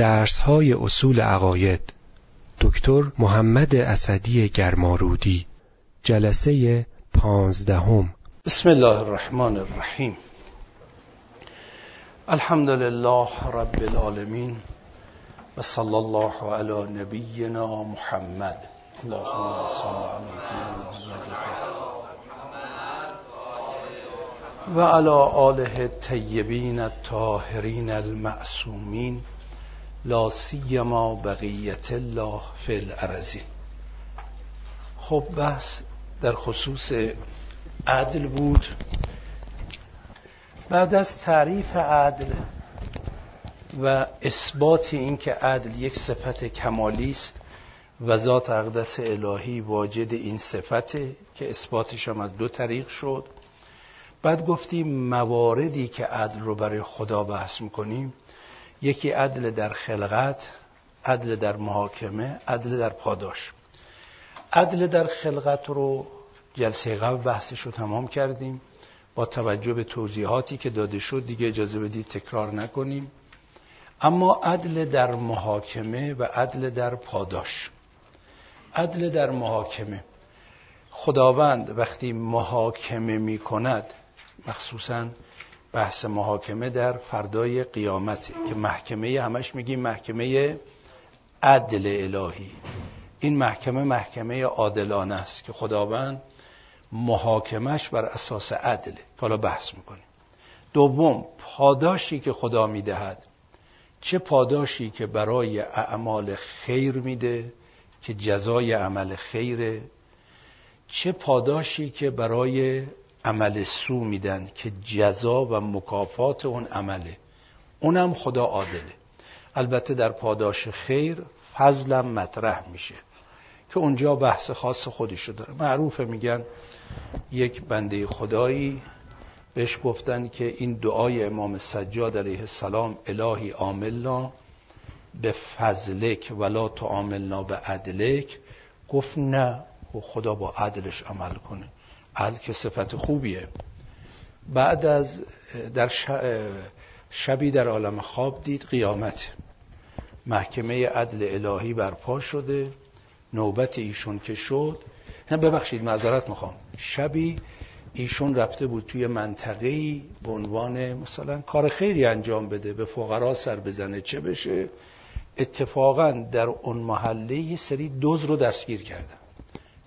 درس های اصول عقاید. دکتر محمد اسدی گرمارودی جلسه پانزدهم. بسم الله الرحمن الرحیم. الحمد لله رب العالمین و صلی الله علی نبینا محمد. و علی آله الطیبین الطاهرین المعصومین. لا سیما بقیت الله فی الارضین خب بحث در خصوص عدل بود. بعد از تعریف عدل و اثبات اینکه عدل یک صفت کمالی است و ذات اقدس الهی واجد این صفته که اثباتش هم از دو طریق شد بعد گفتیم مواردی که عدل رو برای خدا بحث می‌کنیم یکی عدل در خلقت عدل در محاکمه عدل در پاداش. عدل در خلقت رو جلسه قبل بحثش رو تمام کردیم. با توجه به توضیحاتی که داده شد دیگه اجازه بدید تکرار نکنیم. اما عدل در محاکمه و عدل در پاداش. عدل در محاکمه. خداوند وقتی محاکمه می کند مخصوصا بحث محاکمه در فردای قیامته که محکمه همش میگیم محکمه عدل الهی. این محکمه محکمه عادلانه است که خداوند محاکمش بر اساس عدله که بحث می‌کنیم. دوم پاداشی که خدا می‌دهد. چه پاداشی که برای اعمال خیر میده که جزای عمل خیره؟ چه پاداشی که برای عمل سو میدن که جزا و مکافات اون عمله. اونم خدا عادله. البته در پاداش خیر فضلم مطرح میشه که اونجا بحث خاص خودشو داره. معروفه میگن یک بنده خدایی بهش گفتن که این دعای امام سجاد علیه السلام الهی عاملنا به فضلک ولا تو عاملنا به عدلک. گفت نه خدا با عدلش عمل کنه. عدل که صفت خوبیه. بعد از در شبی در عالم خواب دید قیامت. محکمه عدل الهی برپا شده. نوبت ایشون که شد. نه ببخشید معذرت می‌خوام. شبی ایشون رفته بود توی منطقه‌ای به عنوان مثلا کار خیری انجام بده به فقرا سر بزنه چه بشه. اتفاقا در اون محله یه سری دوز رو دستگیر کردن.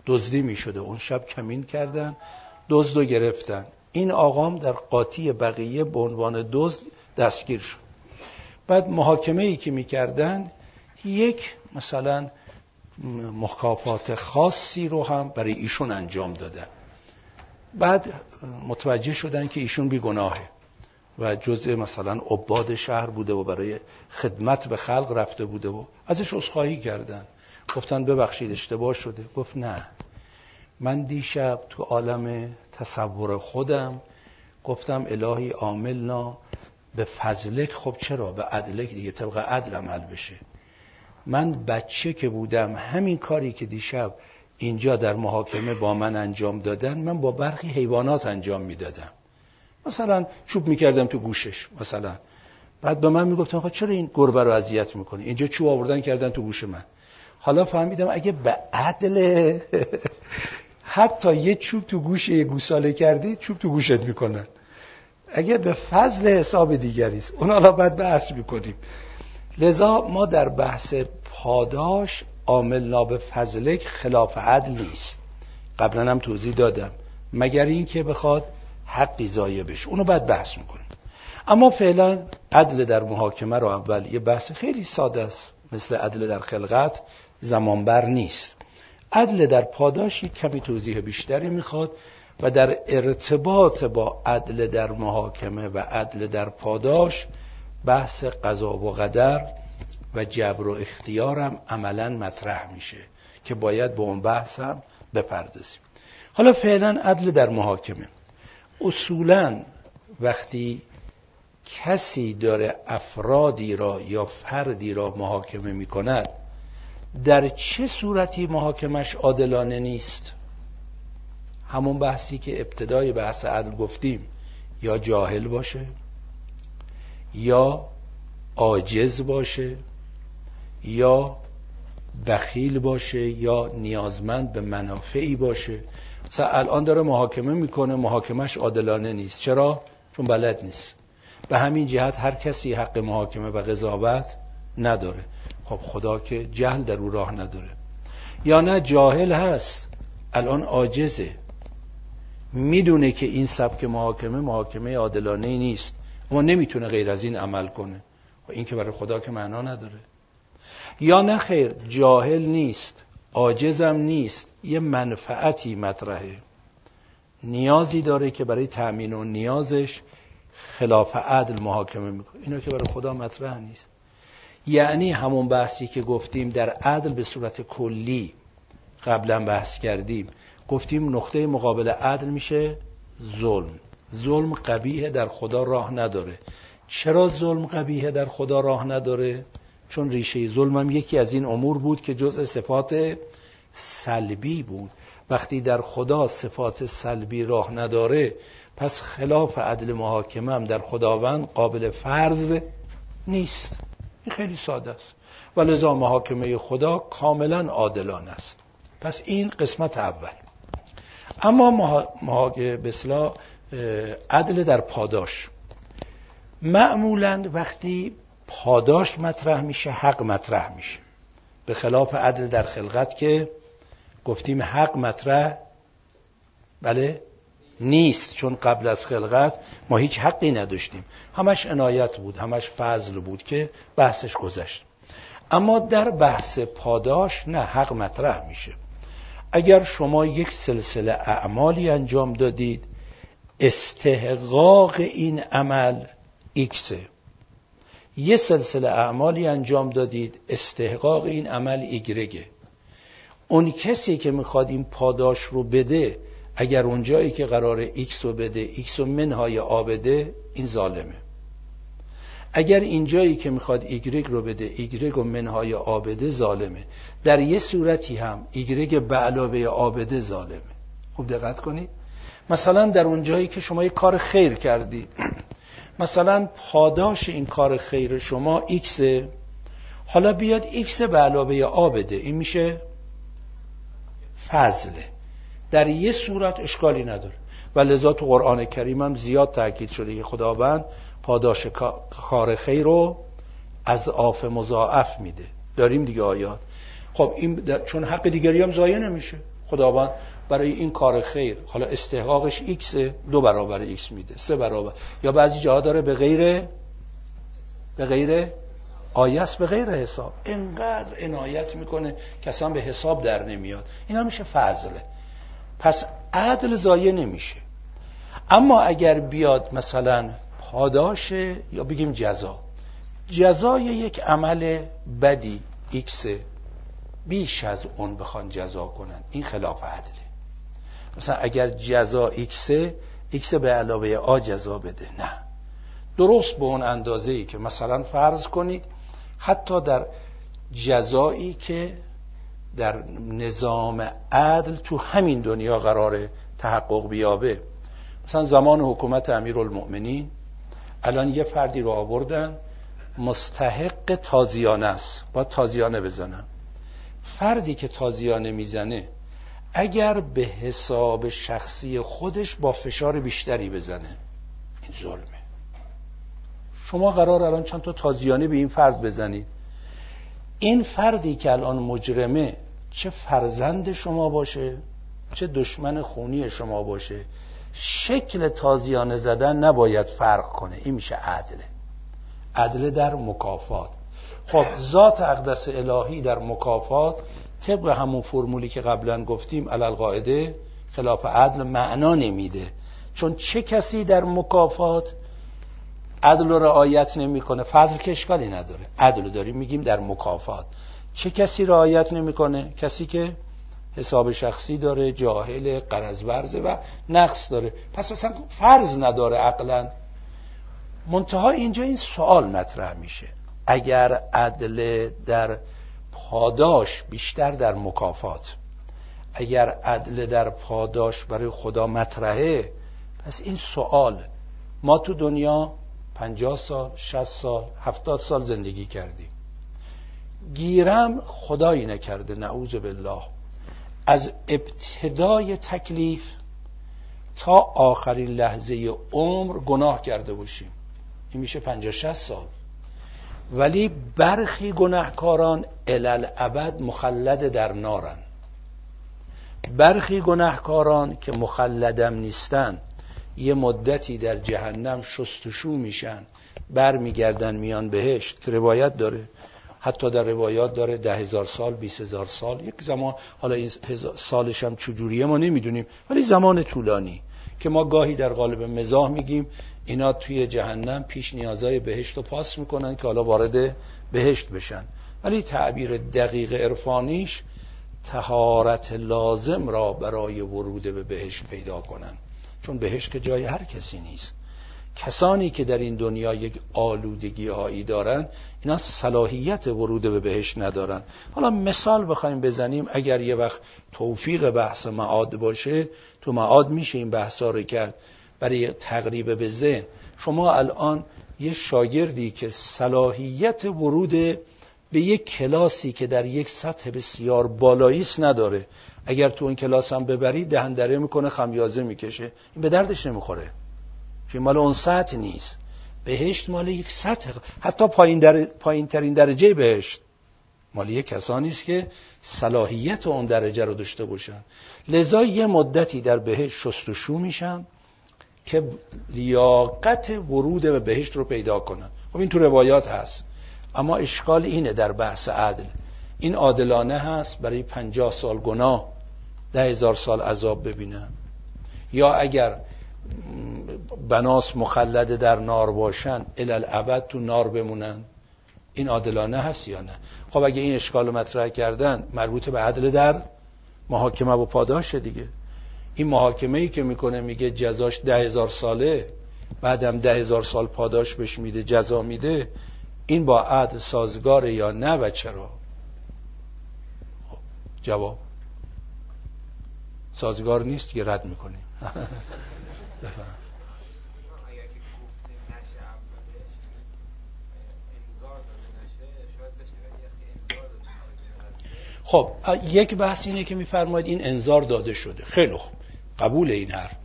دزدی می شده اون شب کمین کردن دزد رو گرفتن. این آقام در قاطی بقیه به عنوان دزد دستگیر شد. بعد محاکمه ای که می‌کردن یک مثلا مکافات خاصی رو هم برای ایشون انجام دادن. بعد متوجه شدن که ایشون بیگناهه و جزء مثلا عباد شهر بوده و برای خدمت به خلق رفته بوده و ازش عذرخواهی کردن. گفتن ببخشید اشتباه شده. گفت نه. من دیشب تو عالم تصور خودم گفتم الهی عاملنا به فضلک. خب چرا؟ به عدلک دیگه. طبق عدل عمل بشه. من بچه که بودم همین کاری که دیشب اینجا در محاکمه با من انجام دادن من با برخی حیوانات انجام می‌دادم. مثلا چوب می‌کردم تو گوشش مثلا. بعد به من می‌گفتن خب چرا این گربه رو اذیت می‌کنی؟ اینجا چوب آوردن کردن تو گوش من. حالا فهمیدم اگه به عدل حتی یه چوب تو گوش یه گوساله کردی چوب تو گوشت می‌کنن. اگه به فضل حساب دیگری است اون حالا بعد بحث می‌کنیم. لذا ما در بحث پاداش عامل به فضلک خلاف عدل نیست. قبلا هم توضیح دادم. مگر این که بخواد حقی ضایع بشه. اونو بعد بحث می‌کنیم. اما فعلا عدل در محاکمه رو اول یه بحث خیلی ساده است. مثل عدل در خلقت. زمانبر نیست. عدل در پاداشی کمی توضیح بیشتری می‌خواد و در ارتباط با عدل در محاکمه و عدل در پاداش بحث قضا و قدر و جبر و اختیارم عملا مطرح میشه که باید به اون بحث هم بپردازیم. حالا فعلا عدل در محاکمه. اصولا وقتی کسی داره افرادی را یا فردی را محاکمه می‌کند در چه صورتی محاکمش عادلانه نیست؟ همون بحثی که ابتدای بحث عدل گفتیم. یا جاهل باشه یا عاجز باشه یا بخیل باشه یا نیازمند به منافعی باشه. مثلا الان داره محاکمه می‌کنه محاکمش عادلانه نیست. چرا؟ چون بلد نیست. به همین جهت هر کسی حق محاکمه و قضاوت نداره. خب خدا که جهل در او راه نداره. یا نه جاهل هست الان عاجزه. می‌دونه که این سبک محاکمه محاکمه عادلانه نیست. اما نمی‌تونه غیر از این عمل کنه. و این که برای خدا که معنا نداره. یا نه خیر جاهل نیست عاجزم نیست یه منفعتی مطرحه. نیازی داره که برای تأمین و نیازش خلاف عدل محاکمه می‌کنه. اینا که برای خدا مطرح نیست. یعنی همون بحثی که گفتیم در عدل به صورت کلی قبلا بحث کردیم. گفتیم نقطه مقابل عدل میشه ظلم. ظلم قبیه در خدا راه نداره. چرا ظلم قبیه در خدا راه نداره؟ چون ریشه ظلم هم یکی از این امور بود که جزء صفات سلبی بود. وقتی در خدا صفات سلبی راه نداره پس خلاف عدل محاکمه هم در خداوند قابل فرض نیست. این خیلی ساده است. و لذا محاکمه خدا کاملا عادلانه است. پس این قسمت اول. اما محاکمه بسلا عدل در پاداش. معمولا وقتی پاداش مطرح میشه حق مطرح میشه. به خلاف عدل در خلقت که گفتیم حق مطرح بله نیست چون قبل از خلقت ما هیچ حقی نداشتیم. همش عنایت بود همش فضل بود که بحثش گذشت. اما در بحث پاداش نه حق مطرح میشه. اگر شما یک سلسله اعمالی انجام دادید استحقاق این عمل ایکسه یه سلسله اعمالی انجام دادید استحقاق این عمل ایگرگه اون کسی که می‌خواد این پاداش رو بده اگر اونجایی که قرار ایکس رو بده ایکس و منهای آ بده این ظالمه. اگر اینجایی که می‌خواد ایگرگ رو بده ایگرگ و منهای آ بده ظالمه. در یه صورتی هم ایگرگ به علاوه آ بده ظالمه. خوب دقت کنید. مثلا در اونجایی که شما یه کار خیر کردی. مثلا پاداش این کار خیر شما ایکس حالا بیاد ایکس به علاوه آ بده. این میشه فضله. در این صورت اشکالی نداره. و لذا تو قرآن کریم هم زیاد تاکید شده که خداوند پاداش کار خیر رو اضعاف مضاعف میده. داریم دیگه آیات. خب این چون حق دیگری هم ضایع نمیشه. خداوند برای این کار خیر حالا استحقاقش X دو برابر X میده سه برابر. یا بعضی جاها داره به غیر به غیر آیس به غیر حساب. اینقدر عنایت می‌کنه که اصلا به حساب در نمیاد. اینا میشه فضله. پس عدل ضایع نمیشه. اما اگر بیاد مثلا پاداش یا بگیم جزا. جزای یک عمل بدی X بیش از اون بخوان جزا کنن. این خلاف عدله. مثلا اگر جزا ایکس ایکس به علاوه آ جزا بده. نه. درست به اون اندازه ای که مثلا فرض کنید حتی در جزایی که در نظام عدل تو همین دنیا قرار تحقق بیابه. مثلا زمان حکومت امیرالمؤمنین الان یه فردی رو آوردن مستحق تازیانه است. با تازیانه بزنن. فردی که تازیانه می‌زنه اگر به حساب شخصی خودش با فشار بیشتری بزنه این ظلمه. شما قرار الان چند تا تازیانه به این فرد بزنید. این فردی که الان مجرمه چه فرزند شما باشه چه دشمن خونی شما باشه. شکل تازیانه زدن نباید فرق کنه این میشه عدله عدله در مکافات. خب ذات اقدس الهی در مکافات طبق همون فرمولی که قبلا گفتیم علل قاعده خلاف عدل معنا نمیده. چون چه کسی در مکافات عدل رو رعایت نمی‌کنه؟ فضل که اشکالی نداره. عدل داریم میگیم در مکافات. چه کسی رعایت نمی‌کنه؟ کسی که حساب شخصی داره جاهل قرض ورزه و نقص داره. پس اصلا فرض نداره عقلا. منتها اینجا این سوال مطرح میشه. اگر عدل در پاداش بیشتر در مکافات اگر عدل در پاداش برای خدا مطرحه پس این سوال ما تو دنیا پنجاه سال، شست سال، هفتاد سال زندگی کردیم. گیرم خدایی نکرده نعوذ بالله. از ابتدای تکلیف تا آخرین لحظه عمر گناه کرده باشیم. این میشه 50 سال. ولی برخی گناهکاران الالعبد مخلد در نارن. برخی گناهکاران که مخلدم نیستن یه مدتی در جهنم شستشو میشن برمیگردن میان بهشت. که روایت داره. حتی در روایات داره ده هزار سال بیس هزار سال. یک زمان حالا این سالش هم چجوریه ما نمی‌دونیم ولی زمان طولانی که ما گاهی در قالب مزاح میگیم. اینا توی جهنم پیش نیازهای بهشت رو پاس می‌کنن که حالا وارد بهشت بشن. ولی تعبیر دقیق عرفانیش تهارت لازم را برای ورود به بهشت پیدا کنن. چون بهشت که جای هر کسی نیست. کسانی که در این دنیا یک آلودگی هایی دارن اینا صلاحیت ورود به بهشت ندارن. حالا مثال بخوایم بزنیم اگر یه وقت توفیق بحث معاد باشه تو معاد میشه این بحثا رو کرد برای تقریب به ذهن. شما الان یه شاگردی که صلاحیت ورود به یک کلاسی که در یک سطح بسیار بالایی نداره اگر تو این کلاس هم ببری دهندره می‌کنه خمیازه می‌کشه. این به دردش نمی‌خوره. چون مال اون سطح نیست. بهشت مال یک سطح. حتی پایین, در... پایین ترین درجه بهشت مال یک کسانی است که صلاحیت اون درجه رو داشته باشن. لذا یه مدتی در بهشت شستشو میشن که لیاقت ورود به بهشت رو پیدا کنن. خب این تو روایات هست. اما اشکال اینه در بحث عدل. این عادلانه هست برای پنجاه سال گناه ده هزار سال عذاب ببینن یا اگر بناس مخلد در نار باشن الالعبد تو نار بمونن. این عادلانه هست یا نه؟ خب اگه این اشکال مطرح کردن مربوط به عدل در محاکمه و پاداش دیگه. این محاکمه ای که می‌کنه میگه جزاش ده هزار ساله بعدم ده هزار سال پاداش بهش میده جزا میده. این با عدل سازگاره یا نه و چرا؟ خب، جواب. سازگار نیست که رد می‌کنیم. خب یک بحث اینه که میفرماید این انذار داده شده. خیلی خوب. قبول این حرف.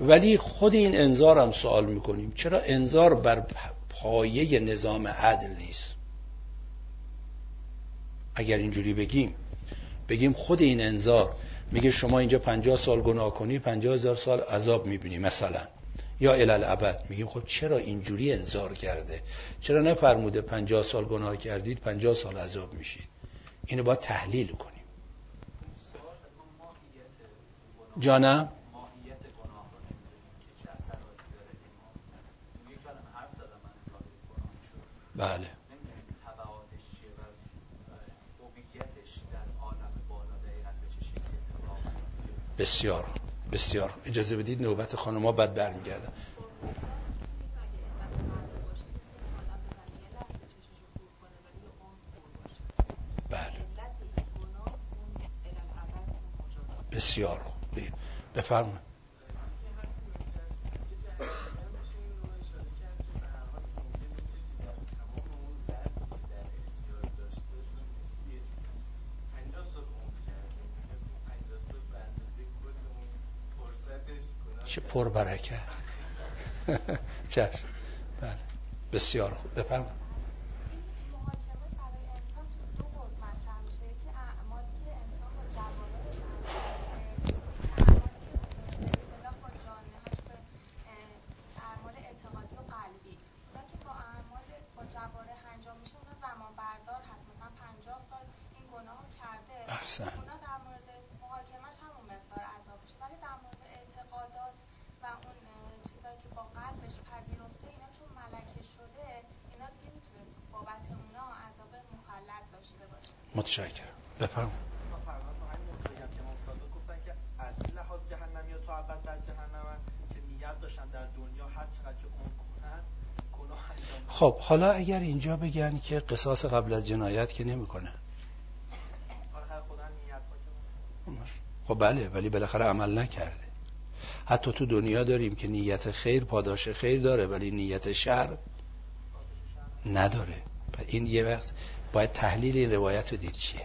ولی خود این انذار هم سوال می‌کنیم. چرا انذار بر پایه نظام عدل نیست؟ اگر اینجوری بگیم. بگیم خود این انذار میگه شما اینجا پنجاه سال گناه کنی پنجاه هزار سال عذاب می‌بینی مثلا. یا الالعبد میگیم خب چرا اینجوری انذار کرده؟ چرا نفرموده پنجاه سال گناه کردید پنجاه سال عذاب میشید؟ اینو باید تحلیل کنیم. جانم؟ بله. بسیار بسیار. اجازه بدید نوبت خانمها بعد برمیگردم بله. بسیار بفرمایید. چه پر برکه چشم. بله. بسیار خوب. بفرمایید. حالا اگر اینجا بگن که قصاص قبل از جنایت که نمی‌کنه. خب بله ولی بالاخره عمل نکرده. حتی تو دنیا داریم که نیت خیر پاداش خیر داره ولی نیت شر نداره. این یه وقت باید تحلیل این روایت رو دید چیه.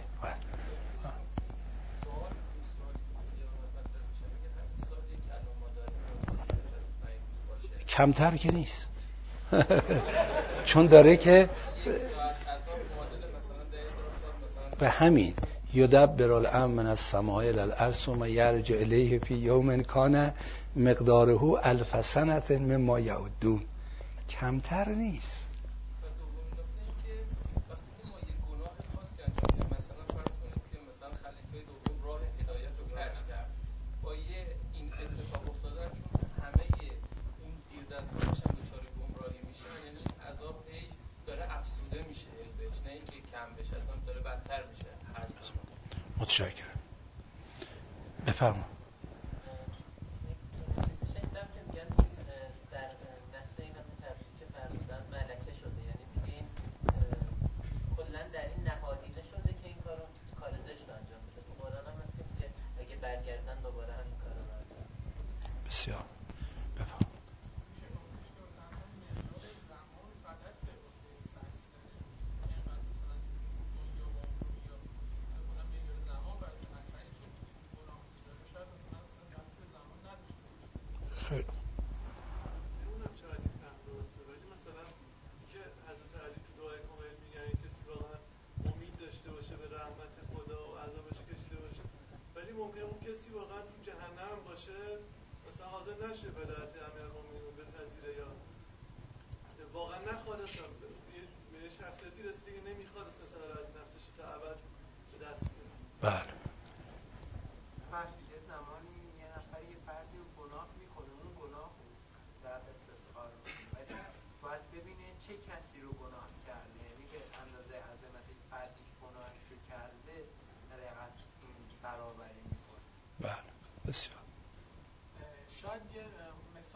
کمتر که نیست. چون داره که به همین یدبر الامر من السماء الى الارض ثم یرجع الیه فی یوم کان مقداره الف سنه مما یعدون. کمتر نیست. ですよ。نشه ولایت امیرالمومنین رو بپذیره یا واقعا نخواد اصلا. به شخصیتی رسیده که نمی‌خواد اصلا از نفسش تا اول به دست بیاره بله. زمانی یه نفر یه فردی رو گناه می‌کنه اون گناه در استسخار ولی باید ببینه چه کسی رو گناه کرده. یعنی به اندازه عظمت فردی که گناهش کرده در این برابری می‌کنه. بله. بسیار.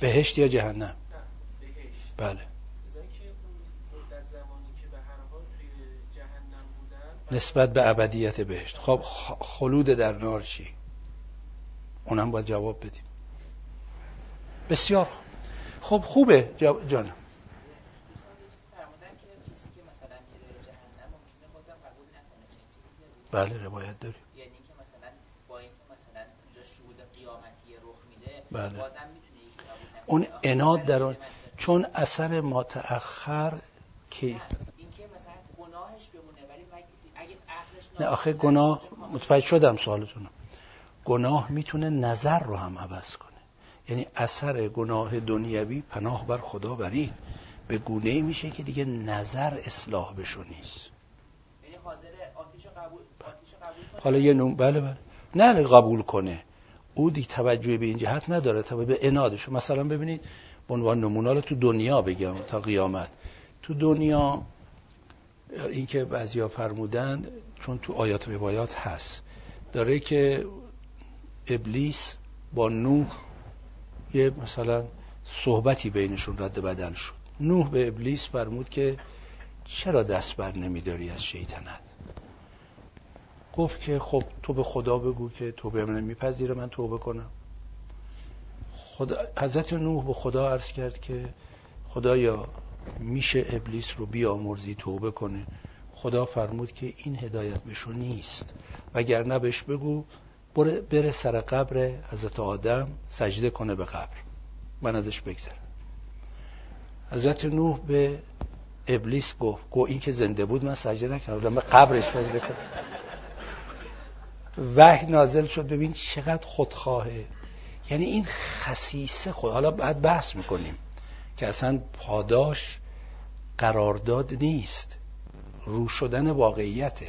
بهشت یا جهنم؟ بله. نسبت به ابدیت بهشت. خب خلود در نار چی؟ اونم باید جواب بدیم. بسیار خب خوبه جانم. بله روایت داریم. یعنی که مثلا با اینکه مثلا اونجا شهود قیامتی رخ میده بله. بازم اون اناد در اون چون اثر متأخر که نه آخه گناه متوجه شدم سوالتون گناه می‌تونه نظر رو هم عوض کنه. یعنی اثر گناه دنیوی پناه بر خدا بری به گونه ای میشه که دیگه نظر اصلاح بشو نیست. یعنی حالا یه نوم بله بله. نه قبول کنه. او دیگه توجه به این جهت نداره توجه به انادش مثلا ببینید به عنوان نمونه تو دنیا بگم تا قیامت. تو دنیا اینکه بعضیا فرمودن چون تو آیات روایات هست. داره که ابلیس با نوح یه مثلا صحبتی بینشون رد بدل شد. نوح به ابلیس فرمود که چرا دست بر نمیداری از شیطنت؟ گفت که خب تو به خدا بگو که تو به من میپذیره من توبه کنم. خدا حضرت نوح به خدا عرض کرد که خدایا میشه ابلیس رو بیامرزی توبه کنه. خدا فرمود که این هدایت بهشو نیست. وگرنه بهش بگو بره سر قبر حضرت آدم سجده کنه به قبر. من ازش بگذرم. حضرت نوح به ابلیس گفت گو این که زنده بود من سجده نکردم. به قبرش سجده کنم وحی نازل شد. ببین چقدر خودخواهه. یعنی این خصیصه خود. حالا بعد بحث می‌کنیم که اصلا پاداش قرارداد نیست. رو شدن واقعیته.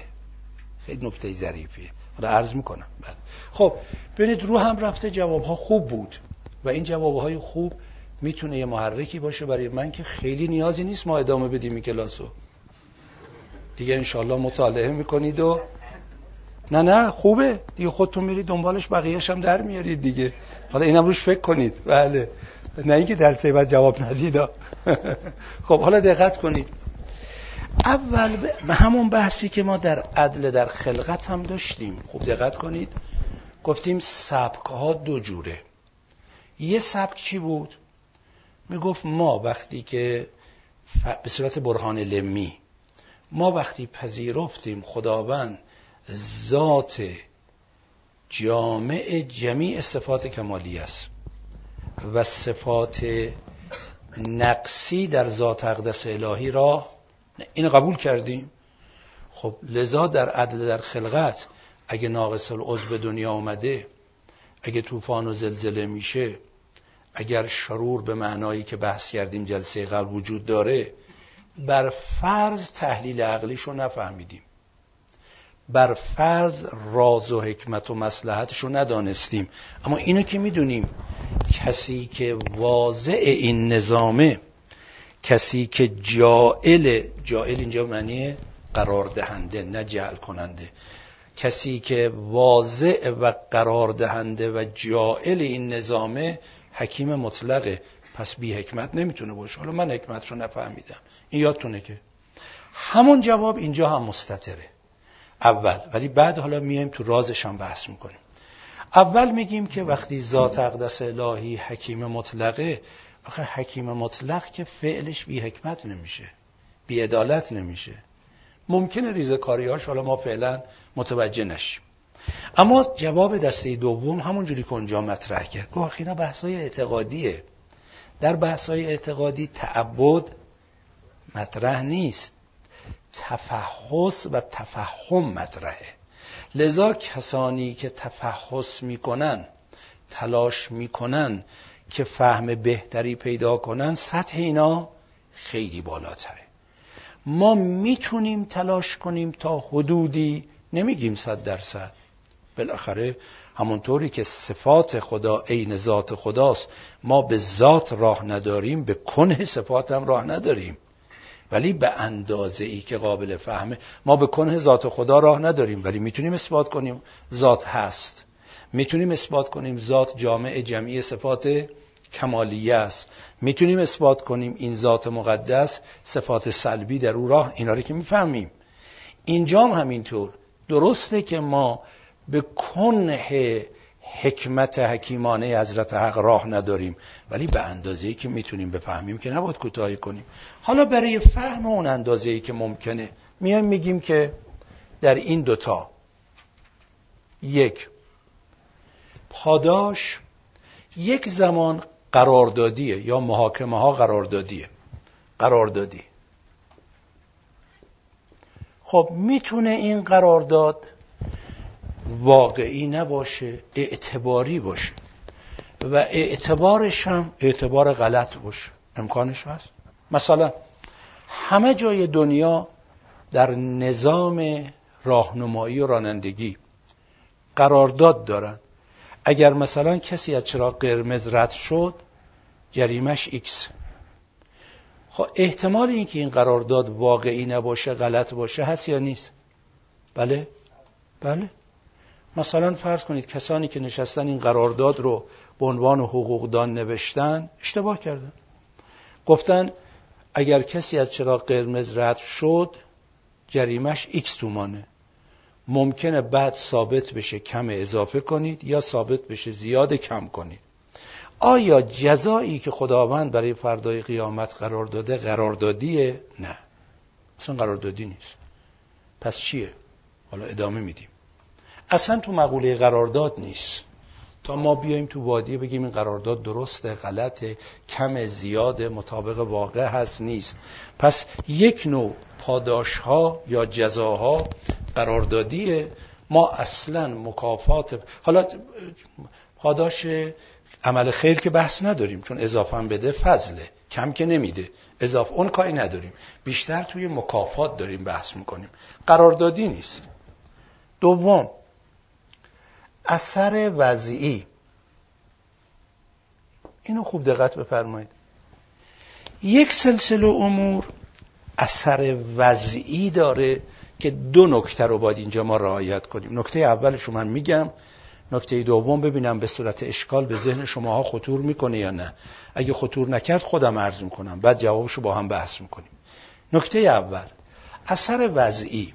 خیلی نکته ظریفیه. حالا عرض می‌کنم. بله. خب ببینید رو هم رفته جواب ها خوب بود. و این جواب های خوب می‌تونه یه محرکی باشه برای من که خیلی نیازی نیست ما ادامه بدیم این کلاسو. دیگه انشالله مطالعه می‌کنید و نه نه خوبه. دیگه خودتون میرید دنبالش بقیهش هم در میارید دیگه. حالا اینم روش فکر کنید. بله. نه اینکه در بعد جواب ندید. خب حالا دقت کنید. اول به همون بحثی که ما در عدل در خلقت هم داشتیم. خوب دقت کنید. گفتیم سبک ها دو جوره. یه سبک چی بود؟ می‌گفت ما وقتی که به صورت برهان لمی ما وقتی پذیرفتیم خداوند ذات جامع جمیع صفات کمالی است و صفات نقصی در ذات اقدس الهی را این قبول کردیم. خب لذا در عدل در خلقت اگه ناقص العضو به دنیا آمده اگه طوفان و زلزله میشه اگر شرور به معنایی که بحث کردیم جلسه قبل وجود داره بر فرض تحلیل عقلیش نفهمیدیم. بر فرض راز و حکمت و مسلحتش رو ندانستیم. اما اینو که می‌دونیم کسی که واضع این نظامه کسی که جائل جائل اینجا معنی قرار دهنده نه جعل کننده کسی که واضع و قرار دهنده و جائل این نظامه حکیم مطلقه. پس بی حکمت نمی‌تونه باشه. حالا من حکمت رو نفهمیدم. این یادتونه که؟ همون جواب اینجا هم مستطره. اول. ولی بعد حالا میایم تو رازش هم بحث می‌کنیم. اول میگیم که وقتی ذات اقدس الهی حکیم مطلقه آخه حکیم مطلق که فعلش بی حکمت نمیشه بی عدالت نمیشه. ممکنه ریزکاریاش حالا ما فعلا متوجه نشیم. اما جواب دسته دوم همون جوری که اونجا مطرح کرد. گفت اینا بحثای اعتقادیه. در بحثای اعتقادی تعبد مطرح نیست. تفحص و تفهم مطرحه. لذا کسانی که تفحص می‌کنن تلاش می‌کنن که فهم بهتری پیدا کنن سطح اینا خیلی بالاتره. ما می‌تونیم تلاش کنیم تا حدودی نمیگیم صد درصد. بالاخره همونطوری که صفات خدا عین ذات خداست. ما به ذات راه نداریم به کنه صفات هم راه نداریم. ولی به اندازه ای که قابل فهمه ما به کنه ذات خدا راه نداریم ولی می‌تونیم اثبات کنیم ذات هست. می‌تونیم اثبات کنیم ذات جامع جمعی صفات کمالیه است. می‌تونیم اثبات کنیم این ذات مقدس صفات سلبی در او راه اینا رو که می‌فهمیم. اینجام همینطور. درسته که ما به کنه حکمت حکیمانه حضرت حق راه نداریم ولی به اندازه‌ای که می‌تونیم بفهمیم که نباید کوتاهی کنیم. حالا برای فهم اون اندازه‌ای که ممکنه میایم میگیم که در این دوتا یک پاداش یک زمان قراردادیه یا محاکمه ها قراردادیه. قراردادی. خب می‌تونه این قرارداد واقعی نباشه اعتباری باشه و اعتبارش هم اعتبار غلط باشه. امکانش هست؟ مثلا همه جای دنیا در نظام راهنمایی و رانندگی قرارداد دارن. اگر مثلا کسی از چراغ قرمز رد شد جریمش X. خب احتمال اینکه این قرارداد واقعی نباشه غلط باشه هست یا نیست؟ بله؟ بله. مثلا فرض کنید کسانی که نشستن این قرارداد رو به عنوان حقوقدان نوشتن اشتباه کردن. گفتن اگر کسی از چراغ قرمز رد شد جریمش X تومانه. ممکنه بعد ثابت بشه کم اضافه کنید یا ثابت بشه زیاد کم کنید. آیا جزایی که خداوند برای فردای قیامت قرار داده قراردادیه؟ نه. اصلا قراردادی نیست. پس چیه؟ حالا ادامه میدیم. اصلا تو مقوله قرارداد نیست. تا ما بیایم تو وادی بگیم این قرارداد درسته غلطه کم زیاد مطابق واقع هست نیست. پس یک نوع پاداش ها یا جزاها قراردادیه. ما اصلا مکافات حالا پاداش عمل خیر که بحث نداریم چون اضافه هم بده فضله. کم که نمیده. اضافه اون کاری نداریم. بیشتر توی مکافات داریم بحث می‌کنیم. قراردادی نیست. دوم اثر وضعی. اینو خوب دقت بفرمایید. یک سلسله امور اثر وضعی داره که دو نکته رو باید اینجا ما رعایت کنیم. نکته اولش من میگم نکته دوم ببینم به صورت اشکال به ذهن شماها خطور می‌کنه یا نه. اگه خطور نکرد خودم عرض می‌کنم. بعد جوابشو با هم بحث می‌کنیم. نکته اول اثر وضعی.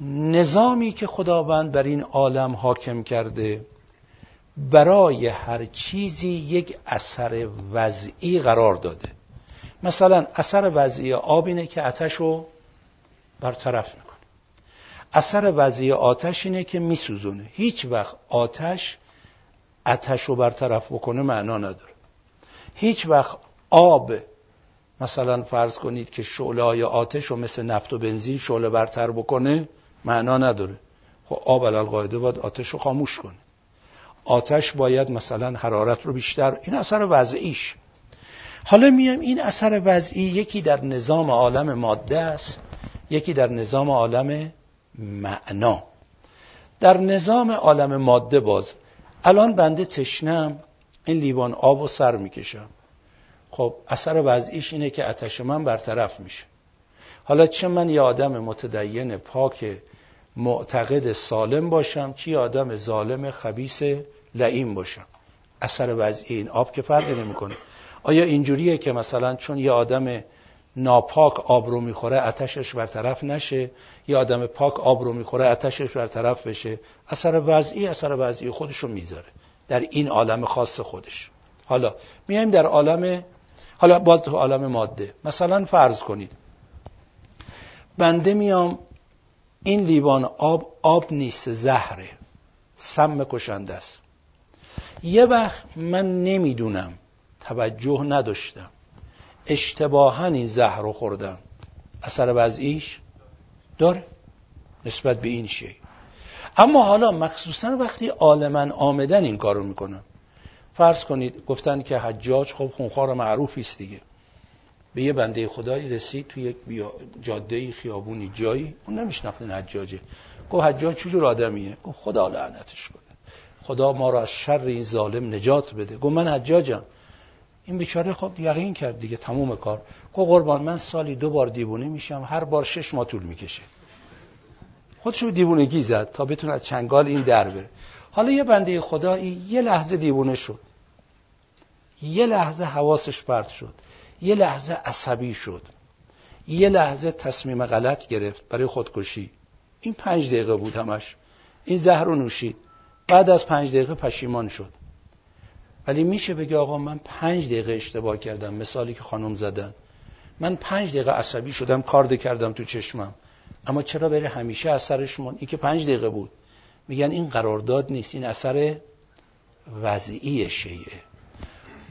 نظامی که خداوند بر این عالم حاکم کرده برای هر چیزی یک اثر وضعی قرار داده. مثلا اثر وضعی آب اینه که آتش رو برطرف می‌کنه. اثر وضعی آتش اینه که میسوزونه. هیچ وقت آتش آتش رو برطرف بکنه معنا نداره. هیچ وقت آب مثلا فرض کنید که شعله های آتش رو مثل نفت و بنزین شعله برتر بکنه معنا نداره. خب آب القاعده باید آتش رو خاموش کنه. آتش باید مثلا حرارت رو بیشتر این اثر وضعیش. حالا میام این اثر وضعی یکی در نظام عالم ماده است یکی در نظام عالم معنا. در نظام عالم ماده باز الان بنده تشنم این لیوان آب و سر می‌کشم. خب اثر وضعیش اینه که اتش من برطرف میشه. حالا چه من یه آدم متدین پاک معتقد سالم باشم چی آدم ظالم خبیس لعیم باشم. اثر وضعی این آب که فرقی نمی‌کنه. آیا اینجوریه که مثلا چون یه آدم ناپاک آب رو می‌خوره اتشش برطرف نشه؟ یه آدم پاک آب رو می‌خوره اتشش برطرف بشه؟ اثر وضعی اثر وضعی خودش رو می‌ذاره در این عالم خاص خودش. حالا میایم در عالم حالا باز تو عالم ماده. مثلا فرض کنید. بنده میام این لیوان آب آب نیست زهره. سم کشنده است. یه وقت من نمی‌دونم توجه نداشتم. اشتباها این زهر رو خوردم. اثر وضعیش داره. نسبت به این شی. اما حالا مخصوصا وقتی عالما آمدن این کارو می‌کنم فرض کنید گفتن که حجاج خب خونخوار معروفی است دیگه. به یه بنده خدایی رسید توی یک جاده خیابونی جایی. اون نمیشناخت حجاجه گفت حجاج چجور آدمیه؟ گفت خدا لعنتش کنه. خدا ما را از شر این ظالم نجات بده. گفت من حجاجم. این بیچاره خب یقین کرد دیگه تموم کار. گفت قربان من سالی دو بار دیوونه میشم هر بار شش ماه طول می‌کشه. خودشو به دیوونگی زد تا بتونه از چنگال این در بره. حالا یه بنده خدایی یه لحظه دیوونه شد. یه لحظه حواسش پرت شد. یه لحظه عصبی شد. یه لحظه تصمیم غلط گرفت برای خودکشی. این پنج دقیقه بود همش. این زهر رو نوشید. بعد از پنج دقیقه پشیمان شد. ولی میشه بگه آقا من پنج دقیقه اشتباه کردم. مثالی که خانم زدن. من پنج دقیقه عصبی شدم کارد کردم تو چشمم. اما چرا بره همیشه اثرش من این که پنج دقیقه بود. میگن این قرارداد نیست. این اثر وضعی شیعه.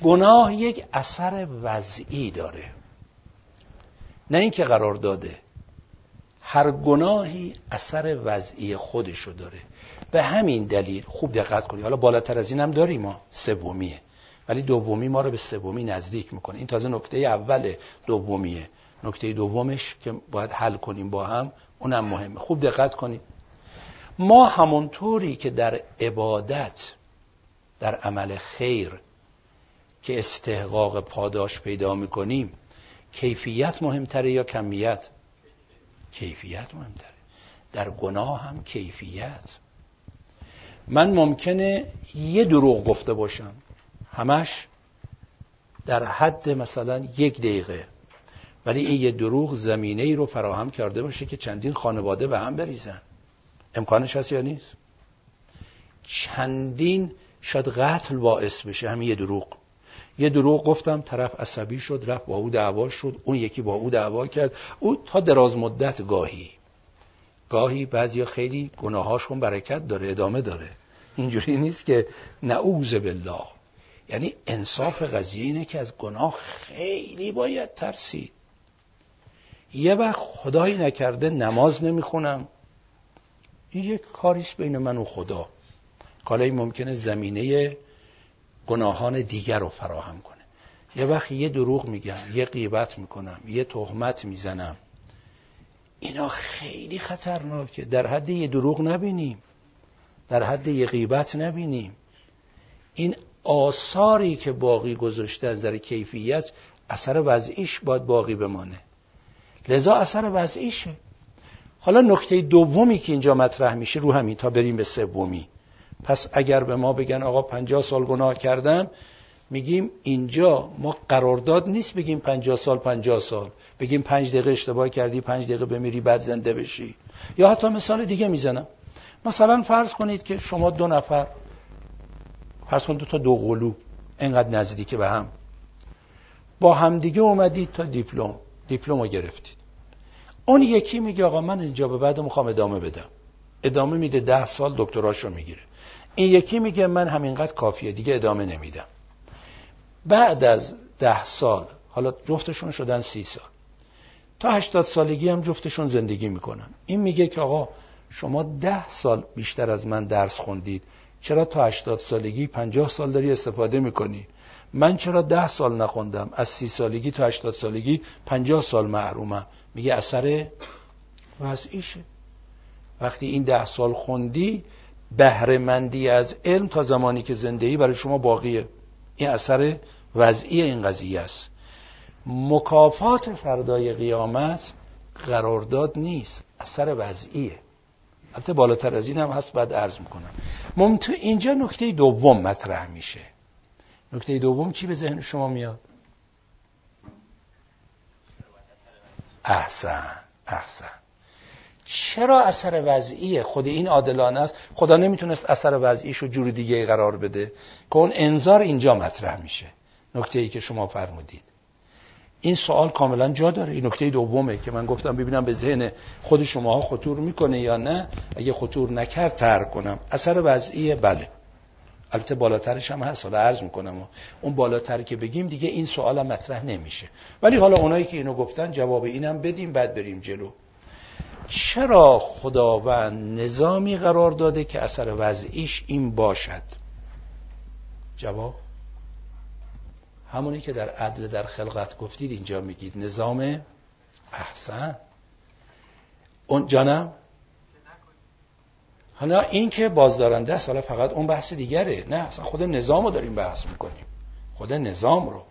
گناه یک اثر وضعی داره. نه اینکه قرار داده هر گناهی اثر وضعی خودشو داره. به همین دلیل خوب دقت کنید. حالا بالاتر از این هم داریم ما سومیه. ولی دومی ما رو به سومی نزدیک می‌کنه. این تازه نکته اول دومیه. نکته دومش که باید حل کنیم با هم اونم مهمه. خوب دقت کنید. ما همونطوری که در عبادت در عمل خیر که استحقاق پاداش پیدا می‌کنیم کیفیت مهمتره یا کمیت؟ کیفیت مهمتره. در گناه هم کیفیت. من ممکنه یه دروغ گفته باشم. همش در حد مثلا یک دقیقه. ولی این یه دروغ زمینه ای رو فراهم کرده باشه که چندین خانواده به هم بریزن. امکانش هست یا نیست؟ چندین شاید قتل باعث بشه. همین یه دروغ. یه دروغ گفتم طرف عصبی شد رفت با او دعوا شد اون یکی با او دعوا کرد. او تا دراز مدت گاهی گاهی بعضیا خیلی گناهاشون برکت داره ادامه داره. اینجوری نیست که نعوذ بالله. یعنی انصاف قضیه اینه که از گناه خیلی باید ترسید. یه وقت خدایی نکرده نماز نمی‌خونم. این یک کاریست بین من و خدا. کالایی ممکنه زمینه گناهان دیگر رو فراهم کنه. یه وقت یه دروغ میگم یه غیبت می‌کنم یه تهمت می‌زنم. اینا خیلی خطرناکه در حد یه دروغ نبینیم. در حد یه غیبت نبینیم. این آثاری که باقی گذاشته از نظر کیفیت اثر وضعیش باید باقی بمانه. لذا اثر وضعیشه. حالا نکته دومی که اینجا مطرح میشه رو همین تا بریم به سومی. پس اگر به ما بگن آقا پنجاه سال گناه کردم میگیم اینجا ما قرارداد نیست بگیم پنجاه سال پنجاه سال. بگیم پنج دقیقه اشتباه کردی پنج دقیقه بمیری بعد زنده بشی. یا حتی مثال دیگه می‌زنم. مثلا فرض کنید که شما دو نفر فرض کنید دو تا دو قلو انقدر نزدیک به هم. با همدیگه اومدید تا دیپلم. دیپلم رو گرفتید. اون یکی میگه آقا من اینجا به بعد می‌خوام ادامه بدم. ادامه میده ده سال دکتراش رو می‌گیره. این یکی میگه من همینقدر کافیه دیگه ادامه نمیدم. بعد از ده سال حالا جفتشون شدن سی سال. تا هشتاد سالگی هم جفتشون زندگی می‌کنن. این میگه که آقا شما ده سال بیشتر از من درس خوندید. چرا تا هشتاد سالگی پنجاه سال داری استفاده می‌کنی؟ من چرا ده سال نخوندم؟ از سی سالگی تا هشتاد سالگی پنجاه سال محرومم میگه اثر وضعیشه. وقتی این ده سال خوندی بهرهمندی از علم تا زمانی که زندگی برای شما باقیه. این اثر وضعی این قضیه است. مکافات فردای قیامت قرارداد نیست اثر وضعیه. البته بالاتر از این هم هست بعد عرض می‌کنم. ممتو اینجا نکته دوم مطرح میشه. نکته دوم چی به ذهن شما میاد؟ احسن احسن. چرا اثر وضعیه خود این عادلانه است؟ خدا نمی‌تونست اثر وضعیش رو جور دیگه قرار بده. که اون انذار اینجا مطرح میشه. نکته ای که شما فرمودید. این سوال کاملا جا داره. این نکته دومه که من گفتم ببینم به ذهن خود شماها خطور می‌کنه یا نه. اگه خطور نکرد ترک کنم. اثر وضعیه بله. البته بالاترش هم هست. حالا عرض می‌کنم. و اون بالاتر که بگیم دیگه این سوال مطرح نمیشه. ولی حالا اونایی که اینو گفتن جواب اینم بدیم. بعد بریم جلو. چرا خداوند نظامی قرار داده که اثر وضعیش این باشد؟ جواب همونی که در عدل در خلقت گفتید اینجا میگید. نظام احسن. اون جانم؟ حالا این که بازدارنده است حالا فقط اون بحث دیگره. نه اصلا خود نظام رو داریم بحث می‌کنیم. خود نظام رو.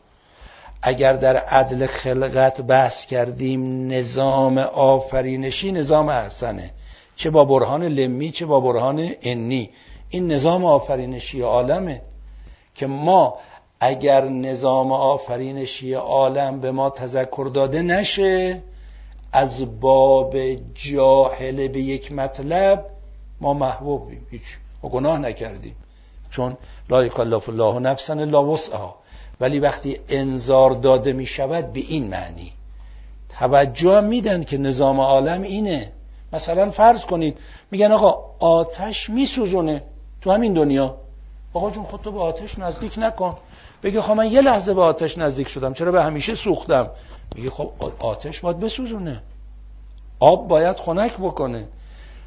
اگر در عدل خلقت بحث کردیم نظام آفرینشی نظام احسنه. چه با برهان لمی چه با برهان انی. این نظام آفرینشی عالمه که ما اگر نظام آفرینشی عالم به ما تذکر داده نشه از باب جاهل به یک مطلب ما محبوبیم. هیچ ما گناه نکردیم. چون لا یکلف الله نفسا الا وسعها. ولی وقتی انذار داده می شود به این معنی. توجه میدن که نظام عالم اینه. مثلا فرض کنید میگن آقا آتش میسوزونه تو همین دنیا. آقا جون خودتو به آتش نزدیک نکن. بگه خب من یه لحظه به آتش نزدیک شدم چرا به همیشه سوختم؟ میگه خب آتش باید بسوزونه. آب باید خنک بکنه.